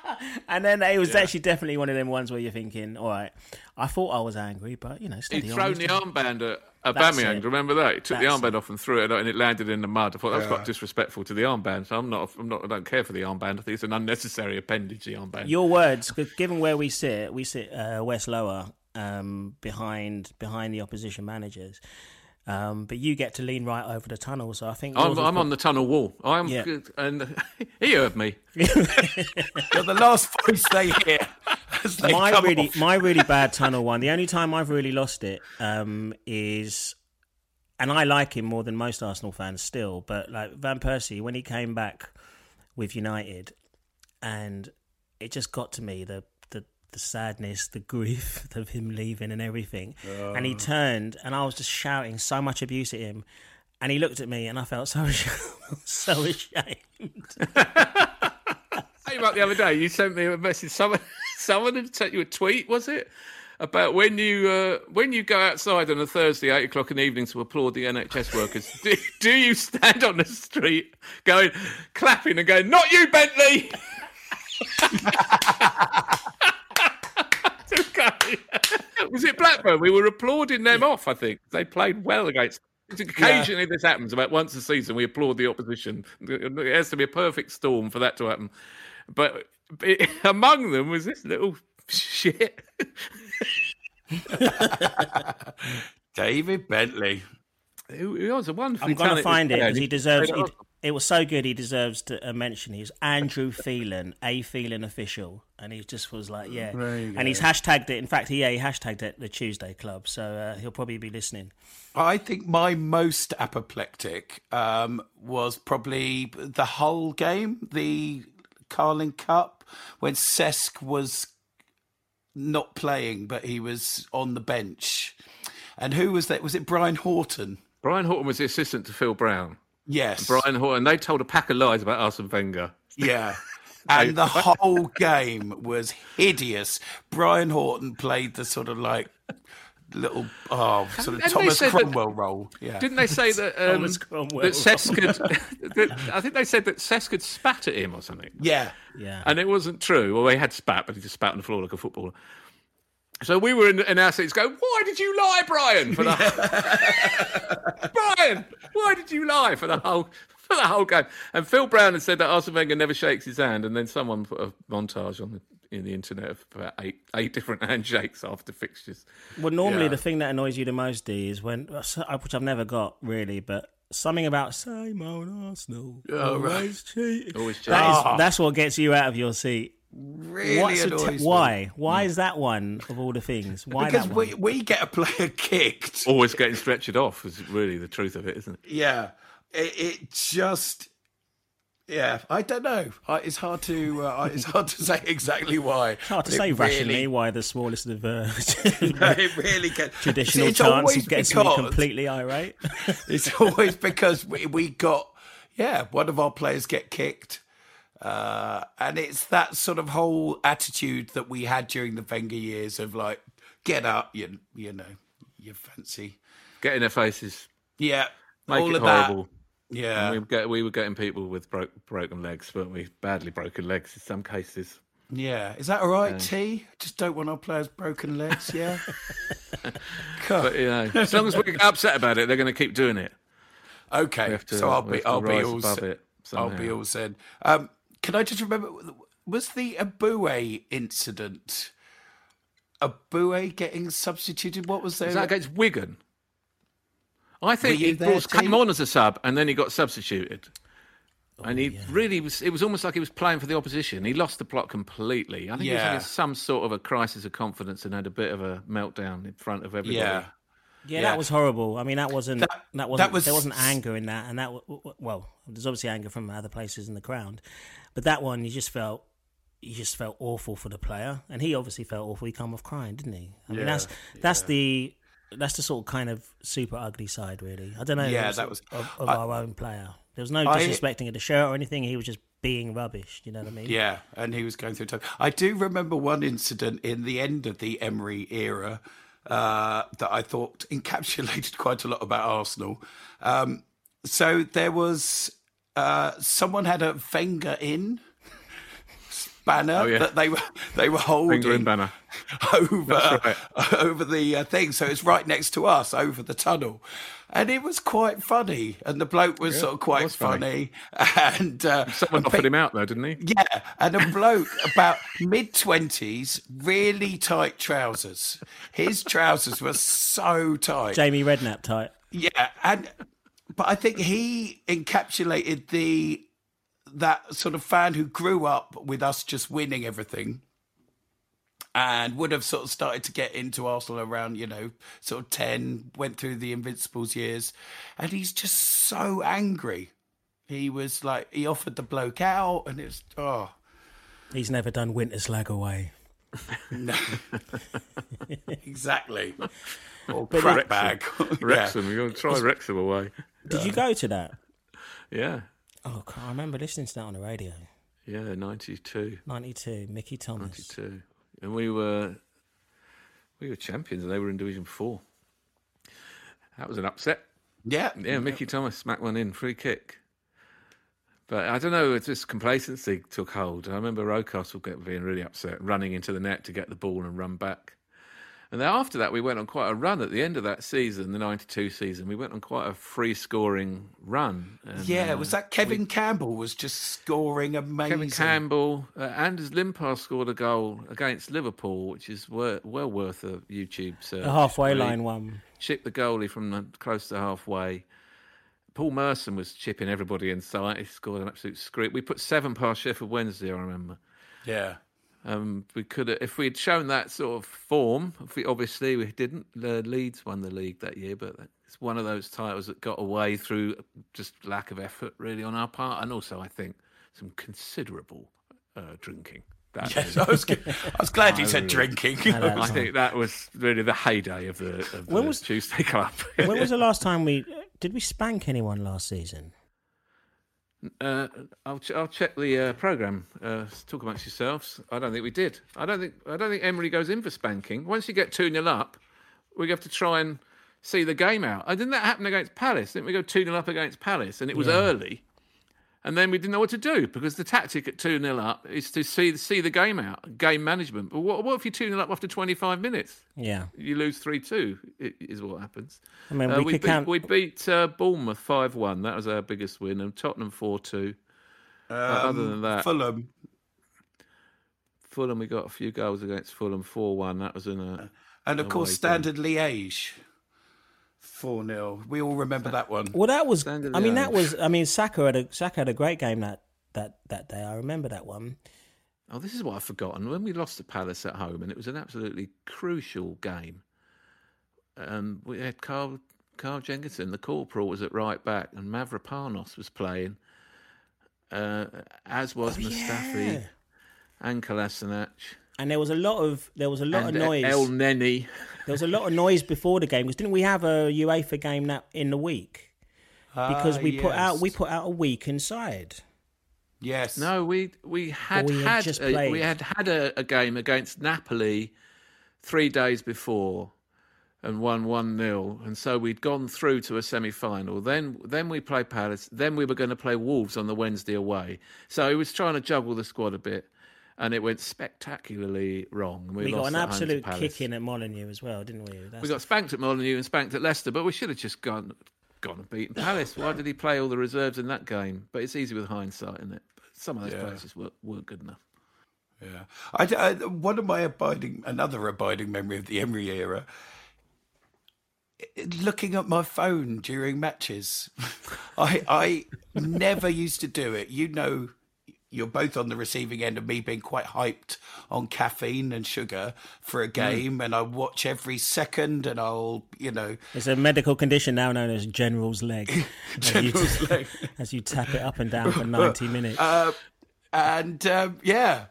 and then it was actually definitely one of them ones where you're thinking, all right, I thought I was angry, but you know, steady He'd thrown the armband at That's Aubameyang. it. Remember that? He took the armband it. off and threw it, and it landed in the mud. I thought that was quite disrespectful to the armband. So I'm not. I'm not. I don't care for the armband. I think it's an unnecessary appendage. The armband. Your words, given where we sit, we sit uh, west lower, um, behind behind the opposition managers. Um, but you get to lean right over the tunnel, so I think I'm, I'm on the tunnel wall. I'm Yeah. good, and he heard me. You're the last voice they hear. as they my come really off. my really bad tunnel one. The only time I've really lost it um, is, and I like him more than most Arsenal fans still. But like Van Persie, when he came back with United, and it just got to me the the, sadness, the grief of him leaving and everything. And he turned, and I was just shouting so much abuse at him. And he looked at me, and I felt so so ashamed. Hey, about the other day, you sent me a message. Someone, someone had sent you a tweet. Was it about when you uh, when you go outside on a Thursday, eight o'clock in the evening, to applaud the NHS workers? do, do you stand on the street, going clapping and going, "Not you, Bentley"? Was it Blackburn? We were applauding them off. I think they played well against. Occasionally, this happens. About once a season, we applaud the opposition. It has to be a perfect storm for that to happen. But it, among them was this little shit. David Bentley. He was a wonderful. I'm going to talented find it because he deserves. played He, at Arsenal. It was so good. He deserves to, a mention. He's Andrew Phelan, a Phelan official, and he just was like, yeah. And he's hashtagged it. In fact, he, yeah, he hashtagged it the Tuesday Club, so uh, he'll probably be listening. I think my most apoplectic um, was probably the whole game, the Carling Cup, when Cesc was not playing, but he was on the bench. And who was that? Was it Brian Horton? Brian Horton was the assistant to Phil Brown. Yes. Brian Horton. They told a pack of lies about Arsene Wenger. Yeah. And the whole game was hideous. Brian Horton played the sort of like little, oh, sort of And Thomas said that- Cromwell role. Yeah. Didn't they say that um, Thomas Cromwell. that Cesc had, that, I think they said that Cesc could spat at him or something. Yeah. Yeah. And it wasn't true. Well, he had spat, but he just spat on the floor like a footballer. So we were in, in our seats going, why did you lie, Brian? For the Brian, why did you lie for the whole for the whole game? And Phil Brown had said that Arsene Wenger never shakes his hand, and then someone put a montage on the in the internet of about eight eight different handshakes after fixtures. Well, normally Yeah. the thing that annoys you the most, D, is when, which I've never got really, but something about same old Arsenal. Oh, right. always cheating. Always That is, Ah. that's what gets you out of your seat. Really What's the t- me. why? Why is that one of all the things? Why Because that one? we, we get a player kicked. Always getting stretchered off is really the truth of it, isn't it? Yeah. It, it just. Yeah, I don't know. I- It's hard to uh, it's hard to say exactly why. It's hard to It say rationally really- why the smallest of uh, it really gets traditional it's chances always gets me because- completely irate. It's always because we, we got yeah one of our players get kicked, Uh, and it's that sort of whole attitude that we had during the Wenger years of like, get up, you, you know, you fancy. Get in their faces. Yeah. Make all it of horrible. that. Yeah. And we, get, we were getting people with bro- broken legs, weren't we? Badly broken legs in some cases. Yeah. Is that all right, T? Just don't want our players broken legs, yeah? But, you know, as long as we get upset about it, they're going to keep doing it. Okay. to, so I'll be I'll be all set. I'll be all said. Um, can I just remember was the Eboué incident Eboué getting substituted? What was there? Was that against Wigan? I think he there, brought, came on as a sub and then he got substituted. Oh, and he really was. It was almost like he was playing for the opposition. He lost the plot completely. I think he was Yeah. having some sort of a crisis of confidence and had a bit of a meltdown in front of everybody. yeah. Yeah, Yeah. that was horrible. I mean, that wasn't that, That- that wasn't was- there wasn't anger in that, and that w- w- well, there's obviously anger from other places in the ground, but that one you just felt you just felt awful for the player, and he obviously felt awful. He come off crying, didn't he? I mean, that's that's the that's the sort of kind of super ugly side, really. I don't know. Yeah, that was- of, of I- our own player. There was no I- disrespecting of the shirt or anything. He was just being rubbish. You know what I mean? Yeah, and he was going through time. I do remember one incident in the end of the Emery era uh, that I thought encapsulated quite a lot about Arsenal. Um, so there was uh, someone had a Wenger in banner Oh, yeah. that they were they were holding Finger in banner. over over the uh, thing. So it's right next to us over the tunnel. And it was quite funny, and the bloke was sort of quite funny. funny. And uh, Someone offered pe- him out though, didn't he? yeah, and a bloke about mid twenties, really tight trousers. His trousers were so tight. Jamie Redknapp tight. Yeah, and but I think he encapsulated the that sort of fan who grew up with us just winning everything. And would have sort of started to get into Arsenal around, you know, sort of 10, went through the Invincibles years. And he's just so angry. He was like, he offered the bloke out, and it's, oh, He's never done Winterslag away. No. exactly. Or But crap it- bag. Wrexham. We're going to try Wrexham away. Did you go to that? Yeah. Oh, I remember listening to that on the radio. Yeah, 92. 92, Mickey Thomas. 92. And we were we were champions and they were in Division 4. That was an upset. Yeah. Yeah, Mickey Thomas smacked one in, free kick. But I don't know, it's just complacency took hold. I remember Rocastle get, being really upset, running into the net to get the ball and run back. And then after that, we went on quite a run at the end of that season, the 92 season. We went on quite a free scoring run. And, Yeah, uh, was that Kevin Campbell was just scoring amazing? Kevin Campbell, uh, Anders Limpar scored a goal against Liverpool, which is wor- well worth a YouTube search. The halfway really. line one. Chipped the goalie from the, close to halfway. Paul Merson was chipping everybody inside. He scored an absolute scream. We put seven past Sheffield Wednesday, I remember. Yeah. Um, we could, if we'd shown that sort of form, if we, obviously we didn't. The Leeds won the league that year, but it's one of those titles that got away through just lack of effort, really, on our part, and also I think some considerable uh, drinking. That Yes, I was, g- I was glad you said drinking. I think that was really the heyday of the, of When the was- Tuesday Club. when was the last time we did we spank anyone last season? Uh, I'll ch- I'll check the uh, program. Uh, talk amongst yourselves. I don't think we did. I don't think I don't think Emery goes in for spanking. Once you get two 0 up, we have to try and see the game out. And didn't that happen against Palace? Didn't we go two 0 up against Palace? And it was early, and then we didn't know what to do because the tactic at two 0 up is to see see the game out, game management. But what, what if you're two 0 up after twenty five minutes? Yeah, You lose three two. Is what happens. I mean Uh, we, we, could beat, count. we beat uh, Bournemouth 5 1. That was our biggest win. And Tottenham 4 2. other than that, Fulham. Fulham, we got a few goals against Fulham 4 1. That was in a. And of course, Away Standard Liège. 4 0. We all remember that one. well, that was. I mean, that was. I mean, Saka had a Saka had a great game that that that day. I remember that one. Oh, this is what I've forgotten. When we lost to Palace at home, and it was an absolutely crucial game, um, we had Carl, Carl Jenkinson, the corporal, was at right back, and Mavropanos was playing, uh, as was Mustafi yeah. and Kolasinac. And there was a lot of there was a lot and of uh, noise. Elneny. There was a lot of noise before the game because didn't we have a UEFA game that in the week? Because Ah, we put out we put out a week inside. Yes. No, we we had we had had, a, we had had a, a game against Napoli three days before and won one 0 and so we'd gone through to a semi final. Then then we played Palace. Then we were going to play Wolves on the Wednesday away. So he was trying to juggle the squad a bit, and it went spectacularly wrong. and We, We got an at home to absolute Palace. kick in at Molineux as well, didn't we? That's We got spanked at Molineux and spanked at Leicester, but we should have just gone gone and beaten Palace. Why did he play all the reserves in that game? But it's easy with hindsight, isn't it? But some of those Yeah. players weren't, weren't good enough. Yeah, I, I, one of my abiding, another abiding memory of the Emery era. Looking at my phone during matches, I I never used to do it. You know, you're both on the receiving end of me being quite hyped on caffeine and sugar for a game, and I watch every second, and I'll you know It's a medical condition now known as General's leg. As you- leg. As you tap it up and down for 90 minutes. Uh, and um, yeah,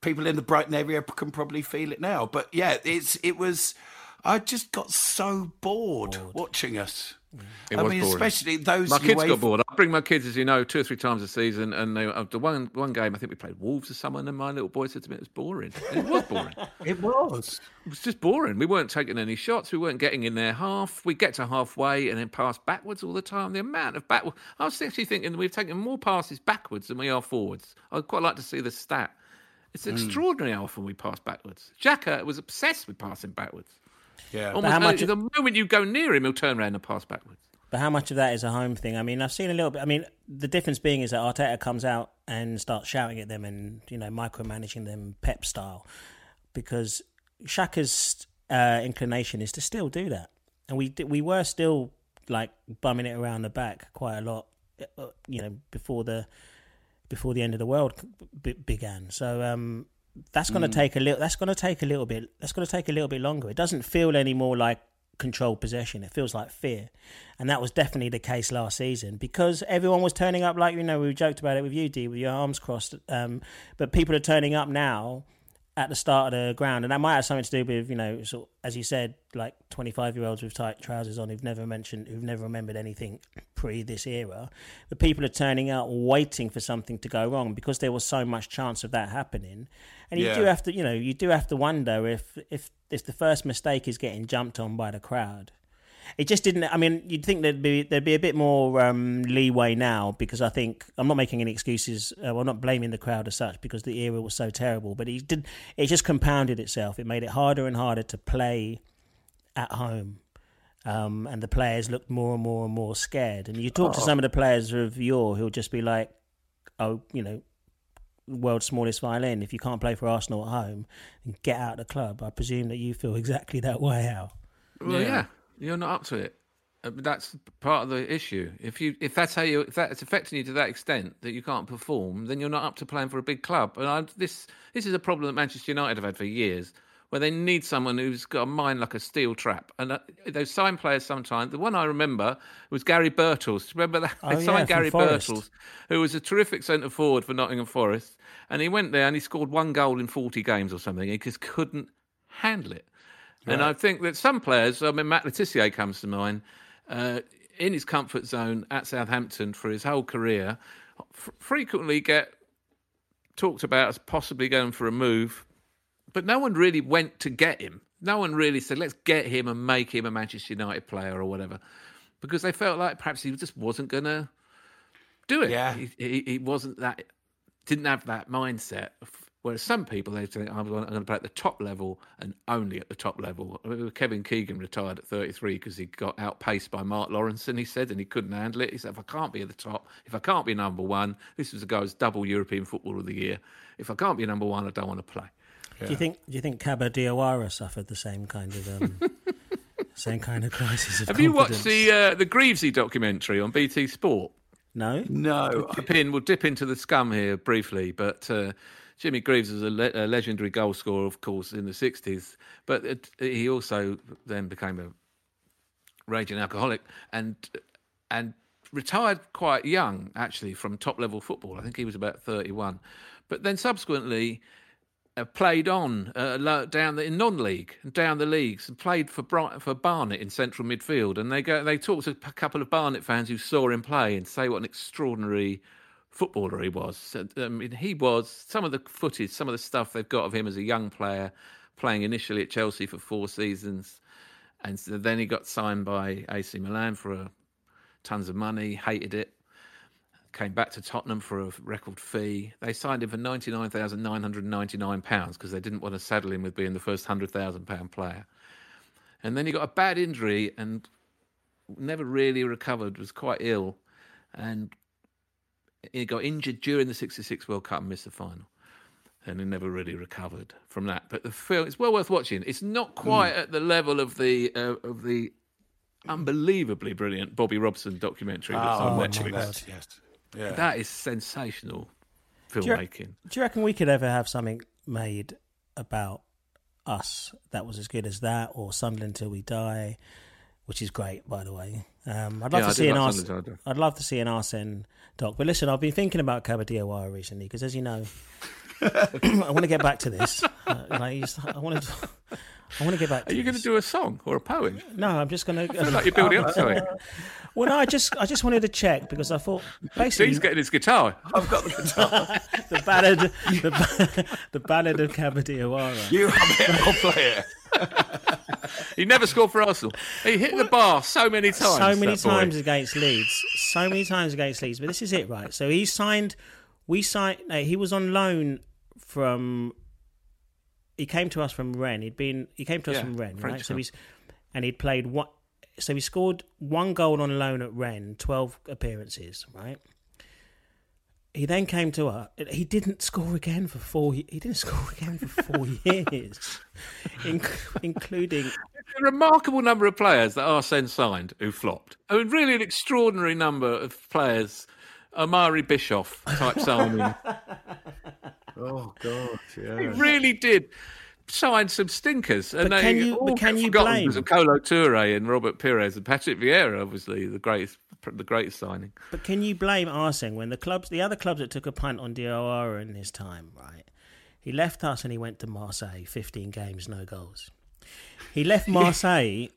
people in the Brighton area can probably feel it now. But yeah, it's it was. I just got so bored, watching us. It I mean, boring. especially those. My kids UEFA got bored. I bring my kids, as you know, two or three times a season, and they, uh, the one one game I think we played Wolves or someone, and my little boy said to me it was boring. And it was boring. It was. It was just boring. We weren't taking any shots. We weren't getting in their half. We get to halfway and then pass backwards all the time. The amount of backward. I was actually thinking we've taken more passes backwards than we are forwards. I'd quite like to see the stat. It's Hmm. extraordinary how often we pass backwards. Xhaka was obsessed with passing backwards. Yeah. Almost, how much- the moment you go near him, he'll turn around and pass backwards. But how much of that is a home thing? I mean, I've seen a little bit. I mean, the difference being is that Arteta comes out and starts shouting at them and you know micromanaging them Pep style, because Xhaka's uh, inclination is to still do that, and we we were still like bumming it around the back quite a lot, uh, you know, before the before the end of the world b- began. So um, that's going to take a little. That's going to take a little bit. That's going to take a little bit longer. It doesn't feel any more like controlled possession. It feels like fear, and that was definitely the case last season because everyone was turning up. Like you know, we joked about it with you, D, with your arms crossed. Um, but people are turning up now at the start of the ground, and that might have something to do with you know, sort as you said, like twenty-five-year-olds with tight trousers on who've never mentioned, who've never remembered anything pre this era. the people are turning out waiting for something to go wrong because there was so much chance of that happening, and you Yeah. do have to, you know, you do have to wonder if if if the first mistake is getting jumped on by the crowd. It just didn't. I mean, you'd think there'd be there'd be a bit more um, leeway now because I think I'm not making any excuses. Uh, well, not blaming the crowd as such because the era was so terrible. But it did. It just compounded itself. It made it harder and harder to play at home, um, and the players looked more and more and more scared. And you talk to some of the players of yore who'll just be like, "Oh, you know, world's smallest violin. If you can't play for Arsenal at home, then get out of the club." I presume that you feel exactly that way, Al. Well, yeah. you're not up to it. Uh, That's part of the issue. If you, if that's how you, if that's affecting you to that extent that you can't perform, then you're not up to playing for a big club. And I, this, this is a problem that Manchester United have had for years, where they need someone who's got a mind like a steel trap. And uh, they sign players sometimes. The one I remember was Gary Birtles. Remember that? Oh, they yeah, signed from Gary Forest. Birtles, who was a terrific centre forward for Nottingham Forest, and he went there and he scored one goal in 40 games or something. He just couldn't handle it. And I think that some players, I mean, Matt Le Tissier comes to mind, uh, in his comfort zone at Southampton for his whole career, f- frequently get talked about as possibly going for a move, but no one really went to get him. No one really said, let's get him and make him a Manchester United player or whatever, because they felt like perhaps he just wasn't going to do it. Yeah. He, he, he wasn't that, didn't have that mindset. Whereas some people, they think, I'm going to play at the top level and only at the top level. I mean, Kevin Keegan retired at 33 because he got outpaced by Mark Lawrenson, he said, and he couldn't handle it. He said, if I can't be at the top, if I can't be number one, this was a guy who's double European Footballer of the Year. If I can't be number one, I don't want to play. Do you think? Do you think Kaba Diawara suffered the same kind of um, same kind of crisis of Have you watched the uh, the Greavesy documentary on BT Sport? No. No, dip in, we'll dip into the scum here briefly, but uh, Jimmy Greaves was a, le- a legendary goal scorer, of course, in the 60s, but it, he also then became a raging alcoholic and and retired quite young, actually, from top level football. I think he was about 31. But then subsequently, uh, played on uh, down the, in non-league and down the leagues and played for Bright, for Barnet in central midfield. And they go they talked to a couple of Barnet fans who saw him play and say what an extraordinary footballer he was. I mean, he was some of the footage, some of the stuff they've got of him as a young player, playing initially at Chelsea for four seasons, and so then he got signed by AC Milan for a, tons of money. Hated it. Came back to Tottenham for a record fee. They signed him for ninety nine thousand nine hundred ninety nine pounds because they didn't want to saddle him with being the first hundred thousand pound player. And then he got a bad injury and never really recovered. Was quite ill, and he got injured during the '66 World Cup and missed the final. And he never really recovered from that. But the film it's well worth watching. It's not quite at the level of the uh, of the unbelievably brilliant Bobby Robson documentary that's on Oh, Netflix. yes, yes. Yeah. That is sensational filmmaking. Do you reckon we could ever have something made about us that was as good as that, or Sunderland till we die, which is great, by the way. Um, I'd love Yeah, to I see an like Ars- I die. I'd love to see an Arsene doc. But listen, I've been thinking about Kaba Diawara recently because, as you know, I want to get back to this. Uh, like, I want to. I want to get back. To Are you going to do a song or a poem? No, I'm just going I feel like you're building up to it. Well, no, I just, I just wanted to check because I thought basically He's getting his guitar. I've got the guitar. the ballad, the, the ballad of Kaba Diawara. you have it. I'll play it. He never scored for Arsenal. He hit the bar so many times. so many that boy. times against Leeds. So many times against Leeds. But this is it, right? So he signed. We signed. No, he was on loan from. He came to us from Rennes. He'd been. He came to us Yeah, from Rennes, French right? So he's, and he'd played one. So he scored one goal on loan at Rennes, twelve appearances, right? He then came to us. He didn't score again for four. He didn't score again for four years, inc- including A remarkable number of players that Arsene signed who flopped. I mean, really an extraordinary number of players. Amaury Bischoff type signing. Oh God, He really did sign some stinkers. And But they can you- but all can you forgotten blame- because of Kolo Toure and Robert Pires and Patrick Vieira, obviously the greatest, the greatest signing. But can you blame Arsene when the clubs, the other clubs that took a punt on Diawara in his time, right? He left us and he went to Marseille, 15 games, no goals. He left Marseille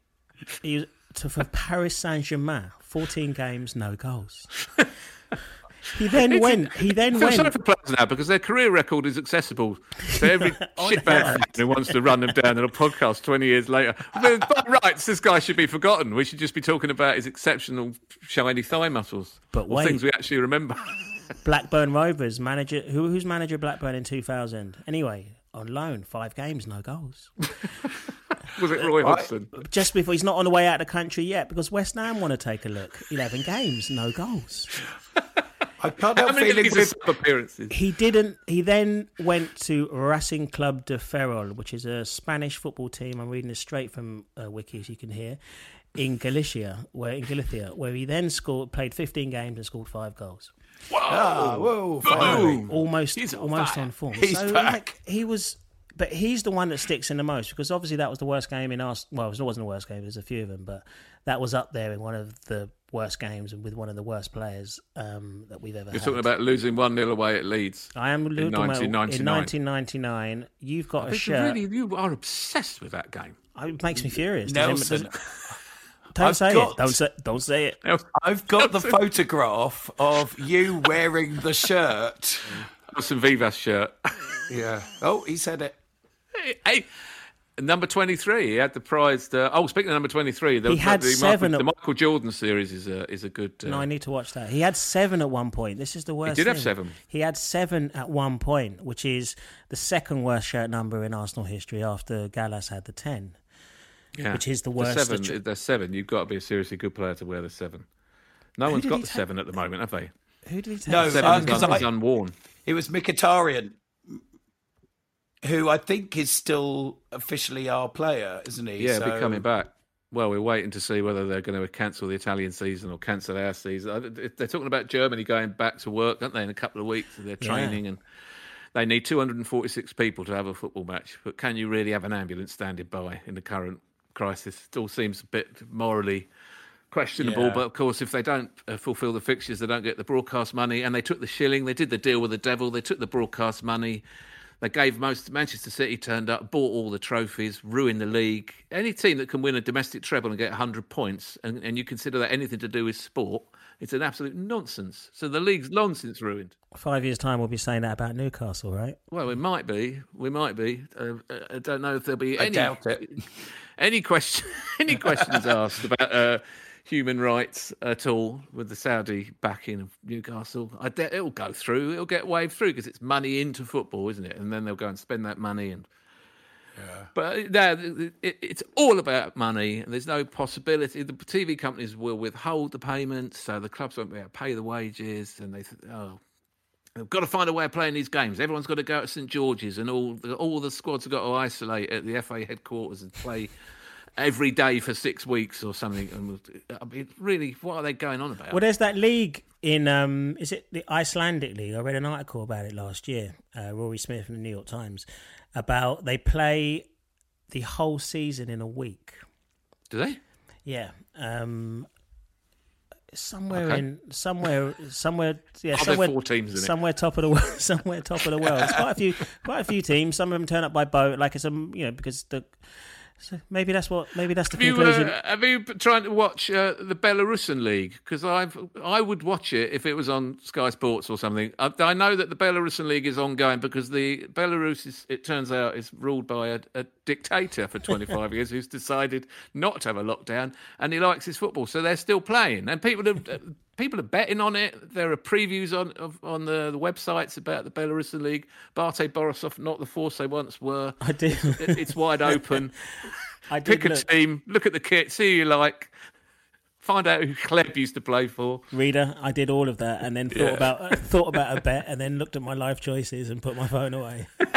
he was to for Paris Saint Germain, 14 games, no goals. He then went. He then I feel sorry went. for players now because their career record is accessible to every shitbag oh, fan who wants to run them down in a podcast 20 years later. But by rights, this guy should be forgotten. We should just be talking about his exceptional shiny thigh muscles. But or wait. things we actually remember. Blackburn Rovers manager. Who who's manager of Blackburn in 2000? Anyway, on loan, five games, no goals. Was it Roy Hodgson? Just before he's not on the way out of the country yet because West Ham want to take a look. 11 games, no goals. I can't How help many feeling these with sub appearances? He didn't. He then went to Racing Club de Ferrol, which is a Spanish football team. I'm reading this straight from uh, Wiki, as you can hear, in Galicia, where in Galicia, where he then scored, played 15 games and scored five goals. Ah, whoa, finally. Boom! Almost, He's almost fire. on form. He's so, back. like, he was, but he's the one that sticks in the most because obviously that was the worst game in our. Well, it wasn't the worst game. There's a few of them, but that was up there in one of the worst games and with one of the worst players um, that we've ever. Had. You're had. talking about losing 1 0 away at Leeds. I am talking about- 1999. In 1999, you've got a But you shirt. really, you are obsessed with that game. It makes me furious. Nelson, don't I've say got- it. Don't say. Don't say it. I've got the photograph of you wearing the shirt. Nelson Vivas shirt. Yeah. Oh, he said it. hey, number 23. He had the prized. Uh, oh, speaking of number 23, the, He had the, seven Michael, at- the Michael Jordan series is a, is a good. Uh, No, I need to watch that. He had seven at one point. This is the worst. He did have seven. He had seven at one point, which is the second worst shirt number in Arsenal history after Gallas had the ten. yeah. which is the worst The seven, attri- the seven. You've got to be a seriously good player to wear the seven. No one's got the take? seven at the moment, have they? Who did he take? No, Seven uh, is, 'cause un- I- unworn. It was Mkhitaryan, who I think is still officially our player, isn't he? Yeah, So- be coming back. Well, we're waiting to see whether they're going to cancel the Italian season or cancel our season. They're talking about Germany going back to work, aren't they, in a couple of weeks? They're Yeah. training and they need 246 people to have a football match. But can you really have an ambulance standing by in the current crisis? It all seems a bit morally questionable. Yeah. But of course, if they don't uh, fulfil the fixtures, they don't get the broadcast money. And they took the shilling. They did the deal with the devil. They took the broadcast money. They gave most. Manchester City turned up, bought all the trophies, ruined the league. Any team that can win a domestic treble and get 100 points, and, and you consider that anything to do with sport, It's an absolute nonsense. So the league's long since ruined. Five years' time, we'll be saying that about Newcastle, right? Well, we might be. We might be. Uh, I don't know if there'll be I any doubt it. any question any questions asked about uh, human rights at all with the Saudi backing of Newcastle. I de- it'll go through. It'll get waved through because it's money into football, isn't it? And then they'll go and spend that money and. But uh, no, it, it's all about money, and there's no possibility. The TV companies will withhold the payments, so the clubs won't be able to pay the wages, and they th- oh, they've got to find a way of playing these games. Everyone's got to go to St George's, and all the, all the squads have got to isolate at the FA headquarters and play every day for six weeks or something. And I mean, really, what are they going on about? Well, there's that league in, um, is it the Icelandic league? I read an article about it last year. Uh, Rory Smith from the New York Times about they play the whole season in a week. Do they? Yeah. Um, somewhere Okay. in somewhere somewhere yeah there somewhere four teams somewhere top of the world somewhere top of the world. It's quite a few quite a few teams. Some of them turn up by boat, like it's a you know because the so maybe that's what maybe that's the Have you, uh, have you been trying to watch uh, the Belarusian league? Because I've I would watch it if it was on Sky Sports or something. I, I know that the Belarusian league is ongoing because the Belarus is, it turns out, is ruled by a, a dictator for 25 years who's decided not to have a lockdown, and he likes his football, so they're still playing, and people are. People are betting on it. There are previews on of, on the, the websites about the Belarusian league. BATE Borisov, not the force they once were. I did. It- it's wide open. I did Pick a look, team, look at the kit, see who you like, find out who Kleb used to play for. reader. I did all of that and then thought about uh, thought about a bet and then looked at my life choices and put my phone away.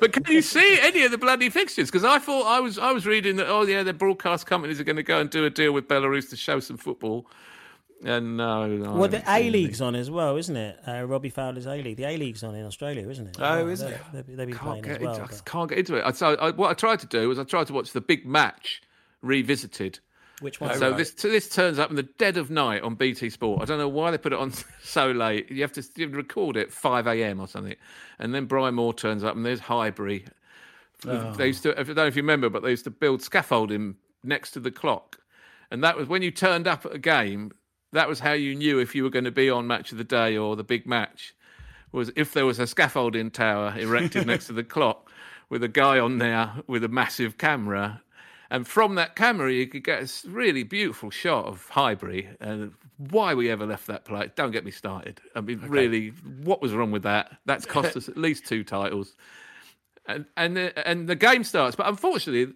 But can you see any of the bloody fixtures? Because I thought I was I was reading that oh yeah, the broadcast companies are going to go and do a deal with Belarus to show some football. And no, no Well, the A League's on as well, isn't it? Uh, Robbie Fowler's A League. The A League's on in Australia, isn't it? Oh, Well, is they- it? They've, they've been can't playing get as well. into, I but- can't get into it. So I, what I tried to do was I tried to watch the big match revisited. Which one? So right. this so this turns up in the dead of night on BT Sport. I don't know why they put it on so late. You have to you have to record it five a.m. or something, and then Brian Moore turns up and there's Highbury. They used to I don't know if you remember, but they used to build scaffolding next to the clock, and that was when you turned up at a game. That was how you knew if you were going to be on Match of the Day or the big match. Was if there was a scaffolding tower erected next to the clock with a guy on there with a massive camera and from that camera, you could get a really beautiful shot of Highbury. And why we ever left that place, don't get me started. I mean, really, what was wrong with that? That's cost us at least two titles. And and the, and the game starts, but unfortunately,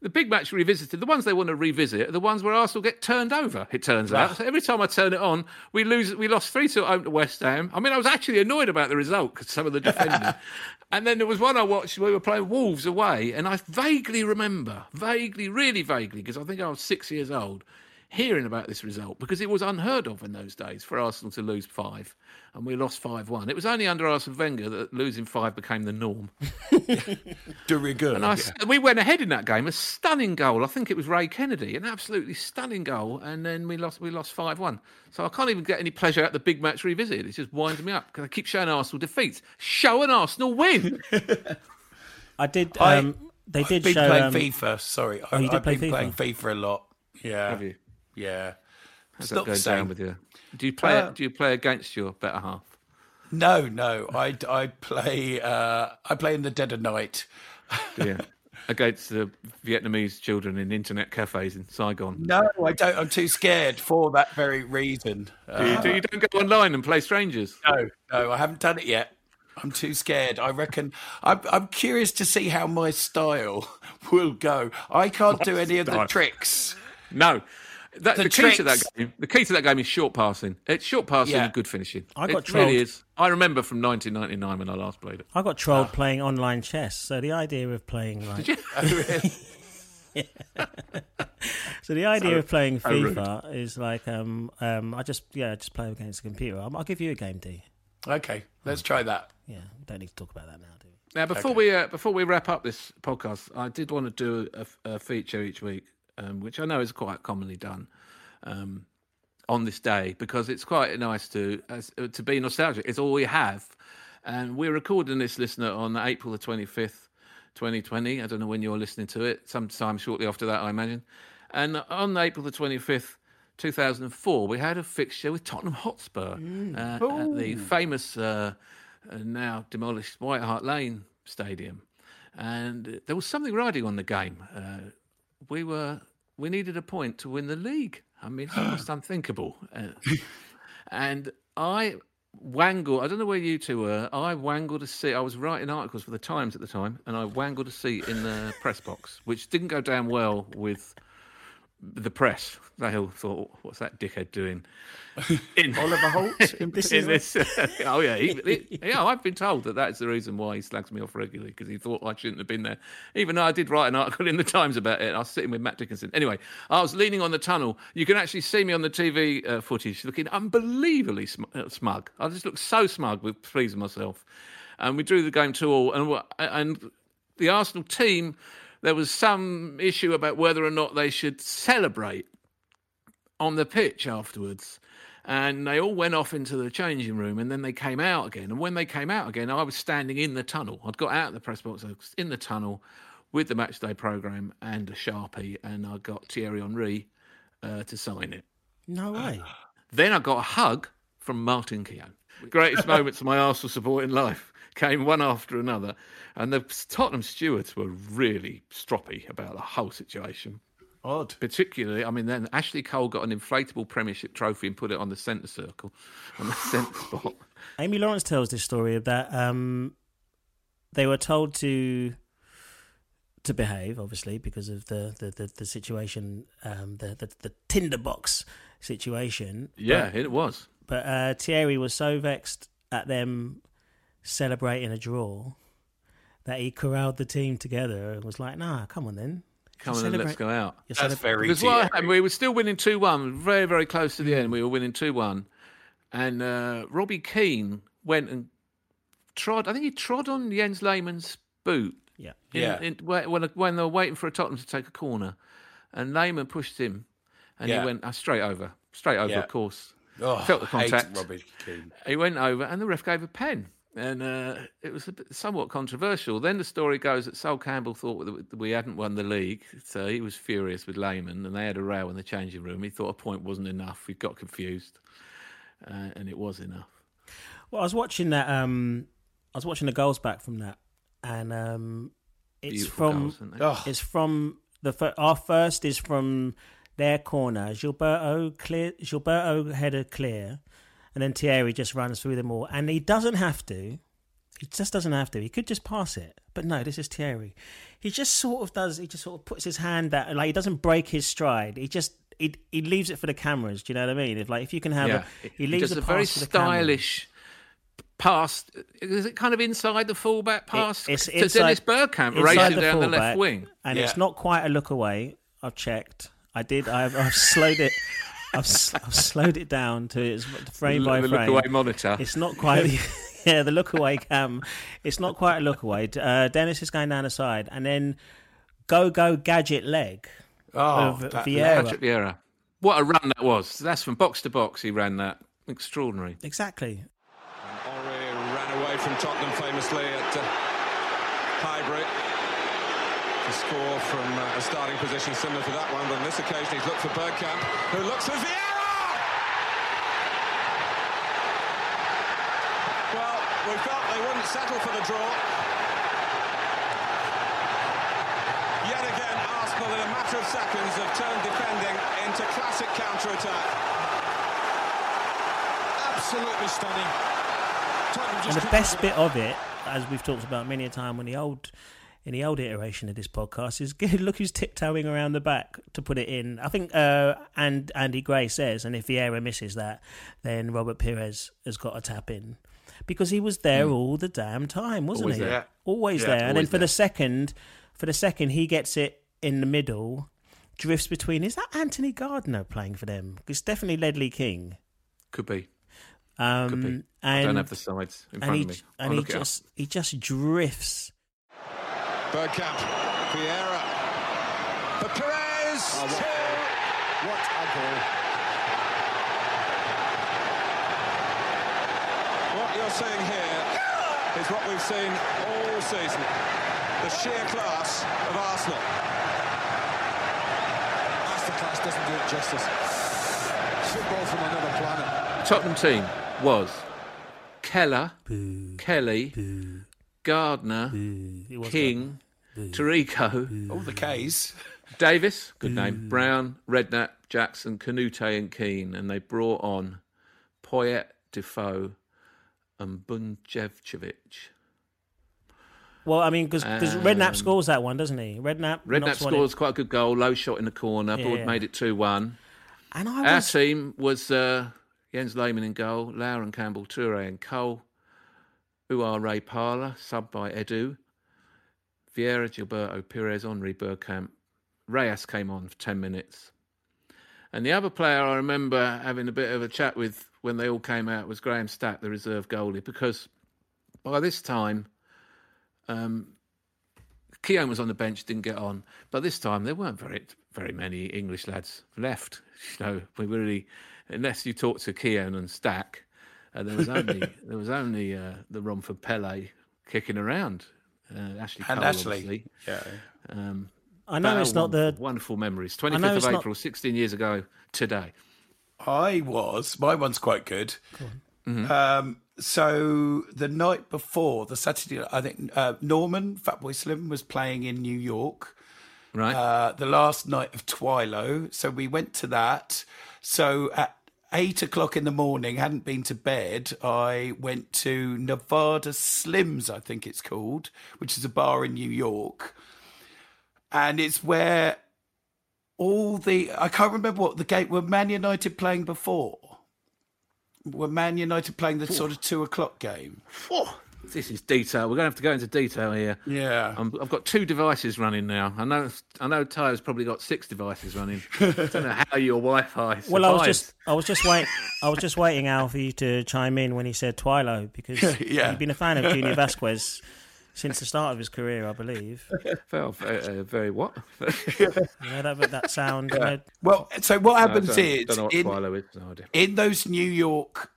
the big match revisited. The ones they want to revisit are the ones where Arsenal get turned over. It turns out. So every time I turn it on, we lose. We lost three to home to West Ham. I mean, I was actually annoyed about the result because some of the defending. and then there was one I watched. where We were playing Wolves away, and I vaguely remember, vaguely, really vaguely, because I think I was six years old, hearing about this result because it was unheard of in those days for Arsenal to lose five, and we lost five one. It was only under Arsene Wenger that losing five became the norm. De rigueur. And I s we went ahead in that game, a stunning goal. I think it was Ray Kennedy, an absolutely stunning goal, and then we lost. We lost five one. So I can't even get any pleasure at the big match revisit. It just winds me up because I keep showing Arsenal defeats. Show an Arsenal win. I did. I- Um, they did I've been show. playing Um, FIFA. Sorry, I, you did I've play been FIFA? playing FIFA a lot. Yeah, Have you? Yeah. How's It's that not going down with you? Do you play? Uh, do you play against your better half? No, no. I, I play. Uh, I play in the dead of night. Yeah. Against the Vietnamese children in internet cafes in Saigon. No, I don't. I'm too scared for that very reason. Do Uh, you, do you don't go online and play strangers? no, no, I haven't done it yet. I'm too scared. I reckon. I'm, I'm curious to see how my style will go. I can't do any of the tricks. No. That, The the, key to that game, the key to that game is short passing. It's short passing Yeah. and good finishing. I got it trolled. really is. I remember from 1999 when I last played it. I got trolled playing online chess. So the idea of playing like so the idea of playing so rude. FIFA is like um um I just yeah just play against the computer. I'll, I'll give you a game, D. Okay, let's try that. Yeah, we don't need to talk about that now, do we? Now, before we uh, before we wrap up this podcast, I did want to do a, a feature each week, um, which I know is quite commonly done um, on this day because it's quite nice to as, uh, to be nostalgic. It's all we have, and we're recording this listener on April the twenty fifth, twenty twenty. I don't know when you're listening to it. Sometime shortly after that, I imagine. And on April the twenty fifth. 2004, we had a fixture with Tottenham Hotspur uh, at the famous, uh, uh, now demolished White Hart Lane Stadium, and there was something riding on the game. Uh, we were we needed a point to win the league. I mean, it's almost unthinkable. Uh, and I wangled. I don't know where you two were. I wangled a seat. I was writing articles for the Times at the time, and I wangled a seat in the press box, which didn't go down well with the press. They all thought, "What's that dickhead doing?" In Oliver Holt in This in is this, oh yeah, he, he- yeah. I've been told that that's the reason why he slags me off regularly because he thought I shouldn't have been there. Even though I did write an article in the Times about it, I was sitting with Matt Dickinson. Anyway, I was leaning on the tunnel. You can actually see me on the TV uh, footage, looking unbelievably sm- uh, smug. I just looked so smug with pleasing myself. And we drew the game two all, and and the Arsenal team. There was some issue about whether or not they should celebrate on the pitch afterwards. And they all went off into the changing room and then they came out again. And when they came out again, I was standing in the tunnel. I'd got out of the press box, I was in the tunnel with the matchday programme and a Sharpie, and I got Thierry Henry uh, to sign it. no way. Then I got a hug from Martin Keown. The greatest moments of my Arsenal support in life came one after another. And the Tottenham stewards were really stroppy about the whole situation Odd. particularly, I mean, then Ashley Cole got an inflatable Premiership trophy and put it on the centre circle, on the centre spot. Amy Lawrence tells this story of that um, they were told to to behave, obviously, because of the the, the, the situation, um, the, the the tinderbox situation. Yeah, it was. But uh, Thierry was so vexed at them celebrating a draw that he corralled the team together and was like, "Nah, come on then, Come on, then, let's go out. You're That's celebra- very Because what happened, we were still winning 2 1, very, very close to the end. We were winning 2 1. And uh, Robbie Keane went and trod, I think he trod on Jens Lehmann's boot. Yeah. in- Yeah. in- when, when they were waiting for a Tottenham to take a corner. And Lehmann pushed him and Yeah. he went uh, straight over. Straight over, Yeah. of course. Oh, Felt the contact. Robbie Keane. He went over, and the ref gave a pen, and uh, it was a bit, somewhat controversial. Then the story goes that Sol Campbell thought that we hadn't won the league, so he was furious with Lehmann, and they had a row in the changing room. He thought a point wasn't enough. He got confused, uh, and it was enough. Well, I was watching that. Um, I was watching the goals back from that, and um, it's Beautiful from goals, aren't? Oh, it's from the fir- our first is from their corner. Gilberto clear. Gilberto header clear, and then Thierry just runs through them all, and he doesn't have to. He just doesn't have to. He could just pass it, but no. This is Thierry. He just sort of does. He just sort of puts his hand out, like he doesn't break his stride. He just. He, he leaves it for the cameras. Do you know what I mean? If like if you can have yeah, a, he leaves does a a very pass for the cameras. stylish pass. Is it kind of inside the fullback pass it's to inside- Dennis Bergkamp inside racing the down the left wing? and Yeah. it's not quite a look away. I've checked. I did. I've, I've slowed it. I've, s- I've slowed it down to its frame by the frame. look away monitor. It's not quite. yeah, the look away cam. It's not quite a look away. Uh, Dennis is going down the side, and then go go gadget leg oh, of that- Vieira. Patrick Vieira. What a run that was. That's from box to box. He ran that. Extraordinary. Exactly. Henry ran away from Tottenham famously at uh, Highbury to score from uh, a starting position similar to that one. But on this occasion, he's looked for Bergkamp, who looks for Vieira! Well, we felt they wouldn't settle for the draw. Yet again, Arsenal in a matter of seconds have turned defending into classic counter-attack. Absolutely stunning. And the best bit of it, as we've talked about many a time when the old in the old iteration of this podcast, is good. Look who's tiptoeing around the back to put it in. I think, uh, and Andy Gray says, and if Vieira misses that, then Robert Pires has got to tap in because he was there all the damn time, wasn't Always he? there. Always Yeah, there. And then for there. the second, for the second, he gets it in the middle, drifts between. Is that Anthony Gardner playing for them? It's definitely Ledley King. Could be. Um, Could be. And, I don't have the sides in and front he, of me. and I'll he look up. just he just drifts. Bergkamp, Vieira, for Pires. Oh, two. What a goal. What you're seeing here is what we've seen all season: the sheer class of Arsenal. Masterclass doesn't do it justice. Football from another planet. Tottenham team was Keller, Kelly, Gardner, It was King, Taricco, All the K's. Davis, good name, Brown, Redknapp, Jackson, Kanouté, and Keane, and they brought on Poyet, Defoe, and Bunjevcevic. Well, I mean, because Redknapp scores that one, doesn't he? Redknapp. Redknapp knocks one in. scores quite a good goal, low shot in the corner, Yeah, but yeah. made it 2 1. And I Our team was uh, Jens Lehmann in goal, Lauren and Campbell, Toure and Cole, Uar Ray Parlour, sub by Edu, Vieira, Gilberto, Pires, Henry, Bergkamp. Reyes came on for 10 minutes. And the other player I remember having a bit of a chat with when they all came out was Graham Stack, the reserve goalie, because by this time, um, Keown was on the bench, didn't get on. But this time there weren't very very many English lads left. You know, we really, unless you talk to Keown and Stack, uh, there was only there was only uh, the Romford Pele kicking around. Uh, Ashley And Cole, Ashley. obviously. Yeah. Um, I know it's not the. wonderful- wonderful memories. Twenty fifth it's of not- April, sixteen years ago today. I was. My one's quite good. Um, so the night before, the Saturday, I think uh, Norman Fatboy Slim was playing in New York. Right. Uh, the last night of Twilo. So we went to that. So at eight o'clock in the morning, hadn't been to bed. I went to Nevada Smiths, I think it's called, which is a bar in New York, and it's where all the I can't remember what the game were Man United playing before. Were Man United playing the sort of two o'clock game? This is detail. We're going to have to go into detail here. Yeah. I'm, I've got two devices running now. I know. I know. Tyler's probably got six devices running. I don't know how your Wi-Fi. Well, I was just, I was just waiting, I was just waiting, Al, for you to chime in when he said Twilo because Yeah. you've been a fan of Junior Vasquez since the start of his career, I believe. Well, very, uh, very what? You know that that sound. you know, Well, so what I happens don't, is don't know what in, Twilo is. No idea. in those New York,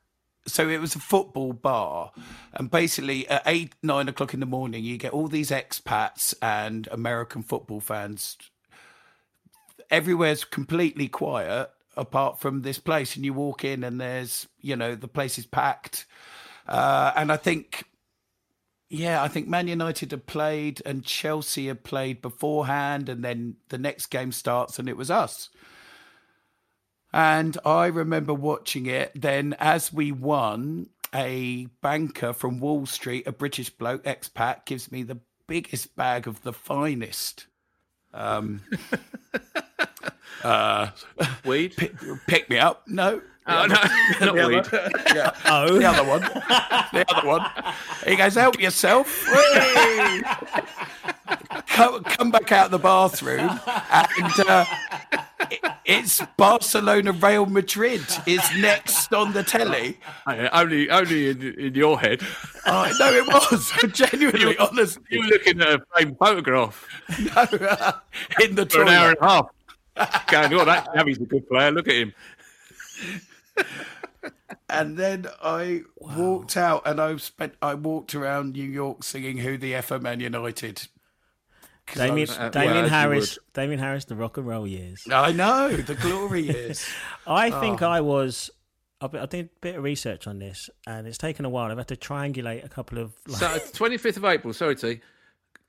so it was a football bar, and basically at eight, nine o'clock in the morning, you get all these expats and American football fans. Everywhere's completely quiet apart from this place, and you walk in, and there's, you know, the place is packed. Uh, and I think, yeah, I think Man United had played and Chelsea had played beforehand, and then the next game starts, and it was us. And I remember watching it. Then, as we won, a banker from Wall Street, a British bloke, expat, gives me the biggest bag of the finest. Um, uh, Weed? pick, pick me up. No. Oh, no, not The weed. other- yeah, oh, the other one. The other one. He goes, help yourself. Come, come back out of the bathroom and uh, it- it's Barcelona Real Madrid is next on the telly. Uh, only, only in, in your head. Oh, no, it was genuinely, honestly, You were looking at a framed photograph no, in the for an hour and a half. Going, oh, that Gavy's a good player. Look at him. And then I walked out, and I spent. I walked around New York singing "Who the F are Man United." 'Cause I Damien, was- Damien well, Harris, Damien Harris, the rock and roll years. I know the glory years. I think Oh. I was. I I did a bit of research on this, and it's taken a while. I've had to triangulate a couple of. Like, So, twenty fifth of April. Sorry, T.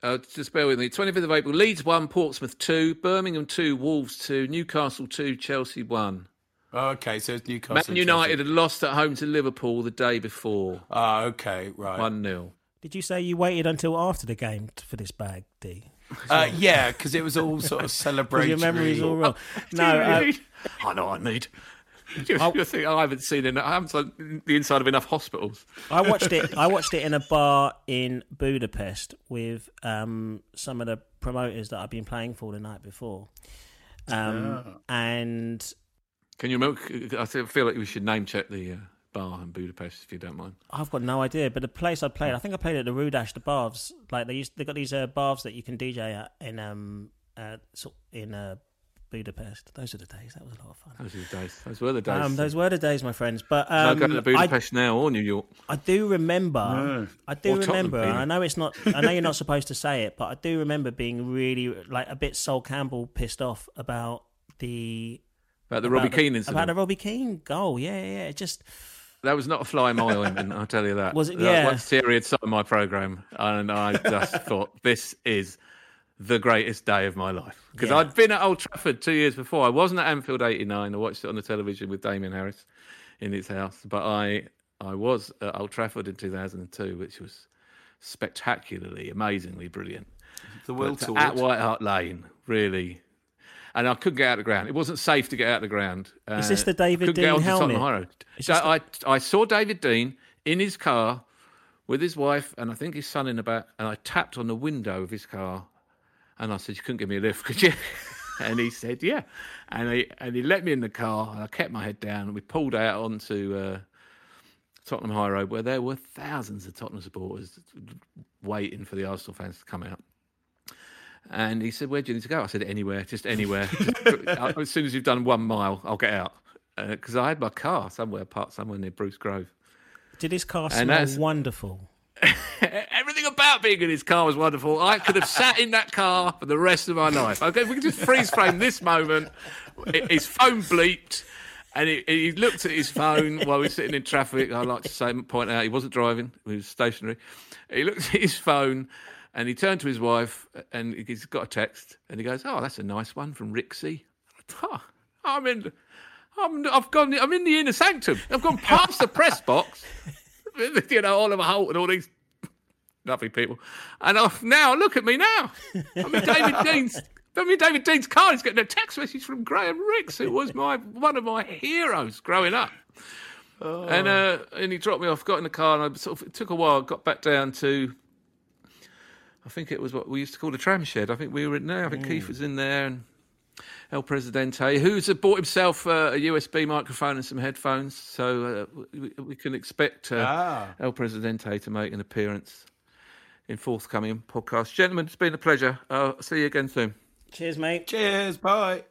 Uh, just bear with me. Twenty fifth of April. Leeds one, Portsmouth two, Birmingham two, Wolves two, Newcastle two, Chelsea one. okay, so it's Newcastle. Man United Chelsea. had lost at home to Liverpool the day before, Ah, okay, right. one 0 did you say you waited until after the game for this bag, D? Uh, yeah, because it was all sort of Because celebratory. your memory's all wrong. No, Do you uh. I know what I need. You, you think I haven't seen enough, I haven't seen the inside of enough hospitals. I watched it. I watched it in a bar in Budapest with um, some of the promoters that I've been playing for the night before, um, and Can you remember? I feel like we should name check the uh, bar in Budapest if you don't mind. I've got no idea. But the place I played, I think I played at the Rudas, the Baths. Like they used, they got these uh, baths that you can DJ at in um uh, in uh, Budapest. Those are the days. That was a lot of fun. Those were the days. Those were the days. Um, those were the days, my friends. But no um, going to I, Budapest now or New York. I do remember. I do Or remember. and I know it's not. I know you're not supposed to say it, but I do remember being really like a bit Sol Campbell pissed off about the About the Robbie about Keane the, incident. about the Robbie Keane goal. Yeah, yeah, yeah. It just That was not a fly mile in my ointment, I'll tell you that. Was it? That- Yeah. Once Thierry had signed my programme, and I just thought, this is the greatest day of my life. Because Yeah. I'd been at Old Trafford two years before. I wasn't at Anfield 89. I watched it on the television with Damien Harris in his house. But I, I was at Old Trafford in 2002, which was spectacularly, amazingly brilliant. The Will But Tour. at White Hart Lane, really. And I couldn't get out of the ground. It wasn't safe to get out of the ground. Is Uh, this the David couldn't Dein helmet? So the- I, I saw David Dein in his car with his wife and I think his son in the back, and I tapped on the window of his car, and I said, "You couldn't give me a lift, could you?" and he said, "Yeah," and he and he let me in the car, and I kept my head down, and we pulled out onto uh, Tottenham High Road, where there were thousands of Tottenham supporters waiting for the Arsenal fans to come out. And he said, "Where do you need to go?" I said, "Anywhere, just anywhere. Uh, as soon as you've done one mile, I'll get out." Uh, because I had my car somewhere parked somewhere near Bruce Grove. did his car And smell that's- wonderful? Everything about being in his car was wonderful. I could have sat in that car for the rest of my life. Okay, if we could just freeze frame this moment. i- His phone bleeped, and he, he looked at his phone while we were sitting in traffic. I like to say, point out, he wasn't driving; he was stationary. He looked at his phone, and he turned to his wife, and he's got a text, and he goes, "Oh, that's a nice one from Rixie." Oh, I'm in. I'm, I've gone. I'm in the inner sanctum. I've gone past the press box. you know, Oliver Holt and all these lovely people. And I've, now, look at me now. I'm in David Dein's. I'm in David Dein's car. He's getting a text message from Graham Rix, who was my one of my heroes growing up. And uh, and he dropped me off. Got in the car, and I sort of it took a while. Got back down to. I think it was what we used to call the tram shed. I think we were in there. I think Keith was in there, and El Presidente, who's bought himself uh, a USB microphone and some headphones, so uh, we, we can expect uh, Ah. El Presidente to make an appearance in forthcoming podcasts. Gentlemen, it's been a pleasure. Uh, see you again soon. Cheers, mate. Cheers. Bye.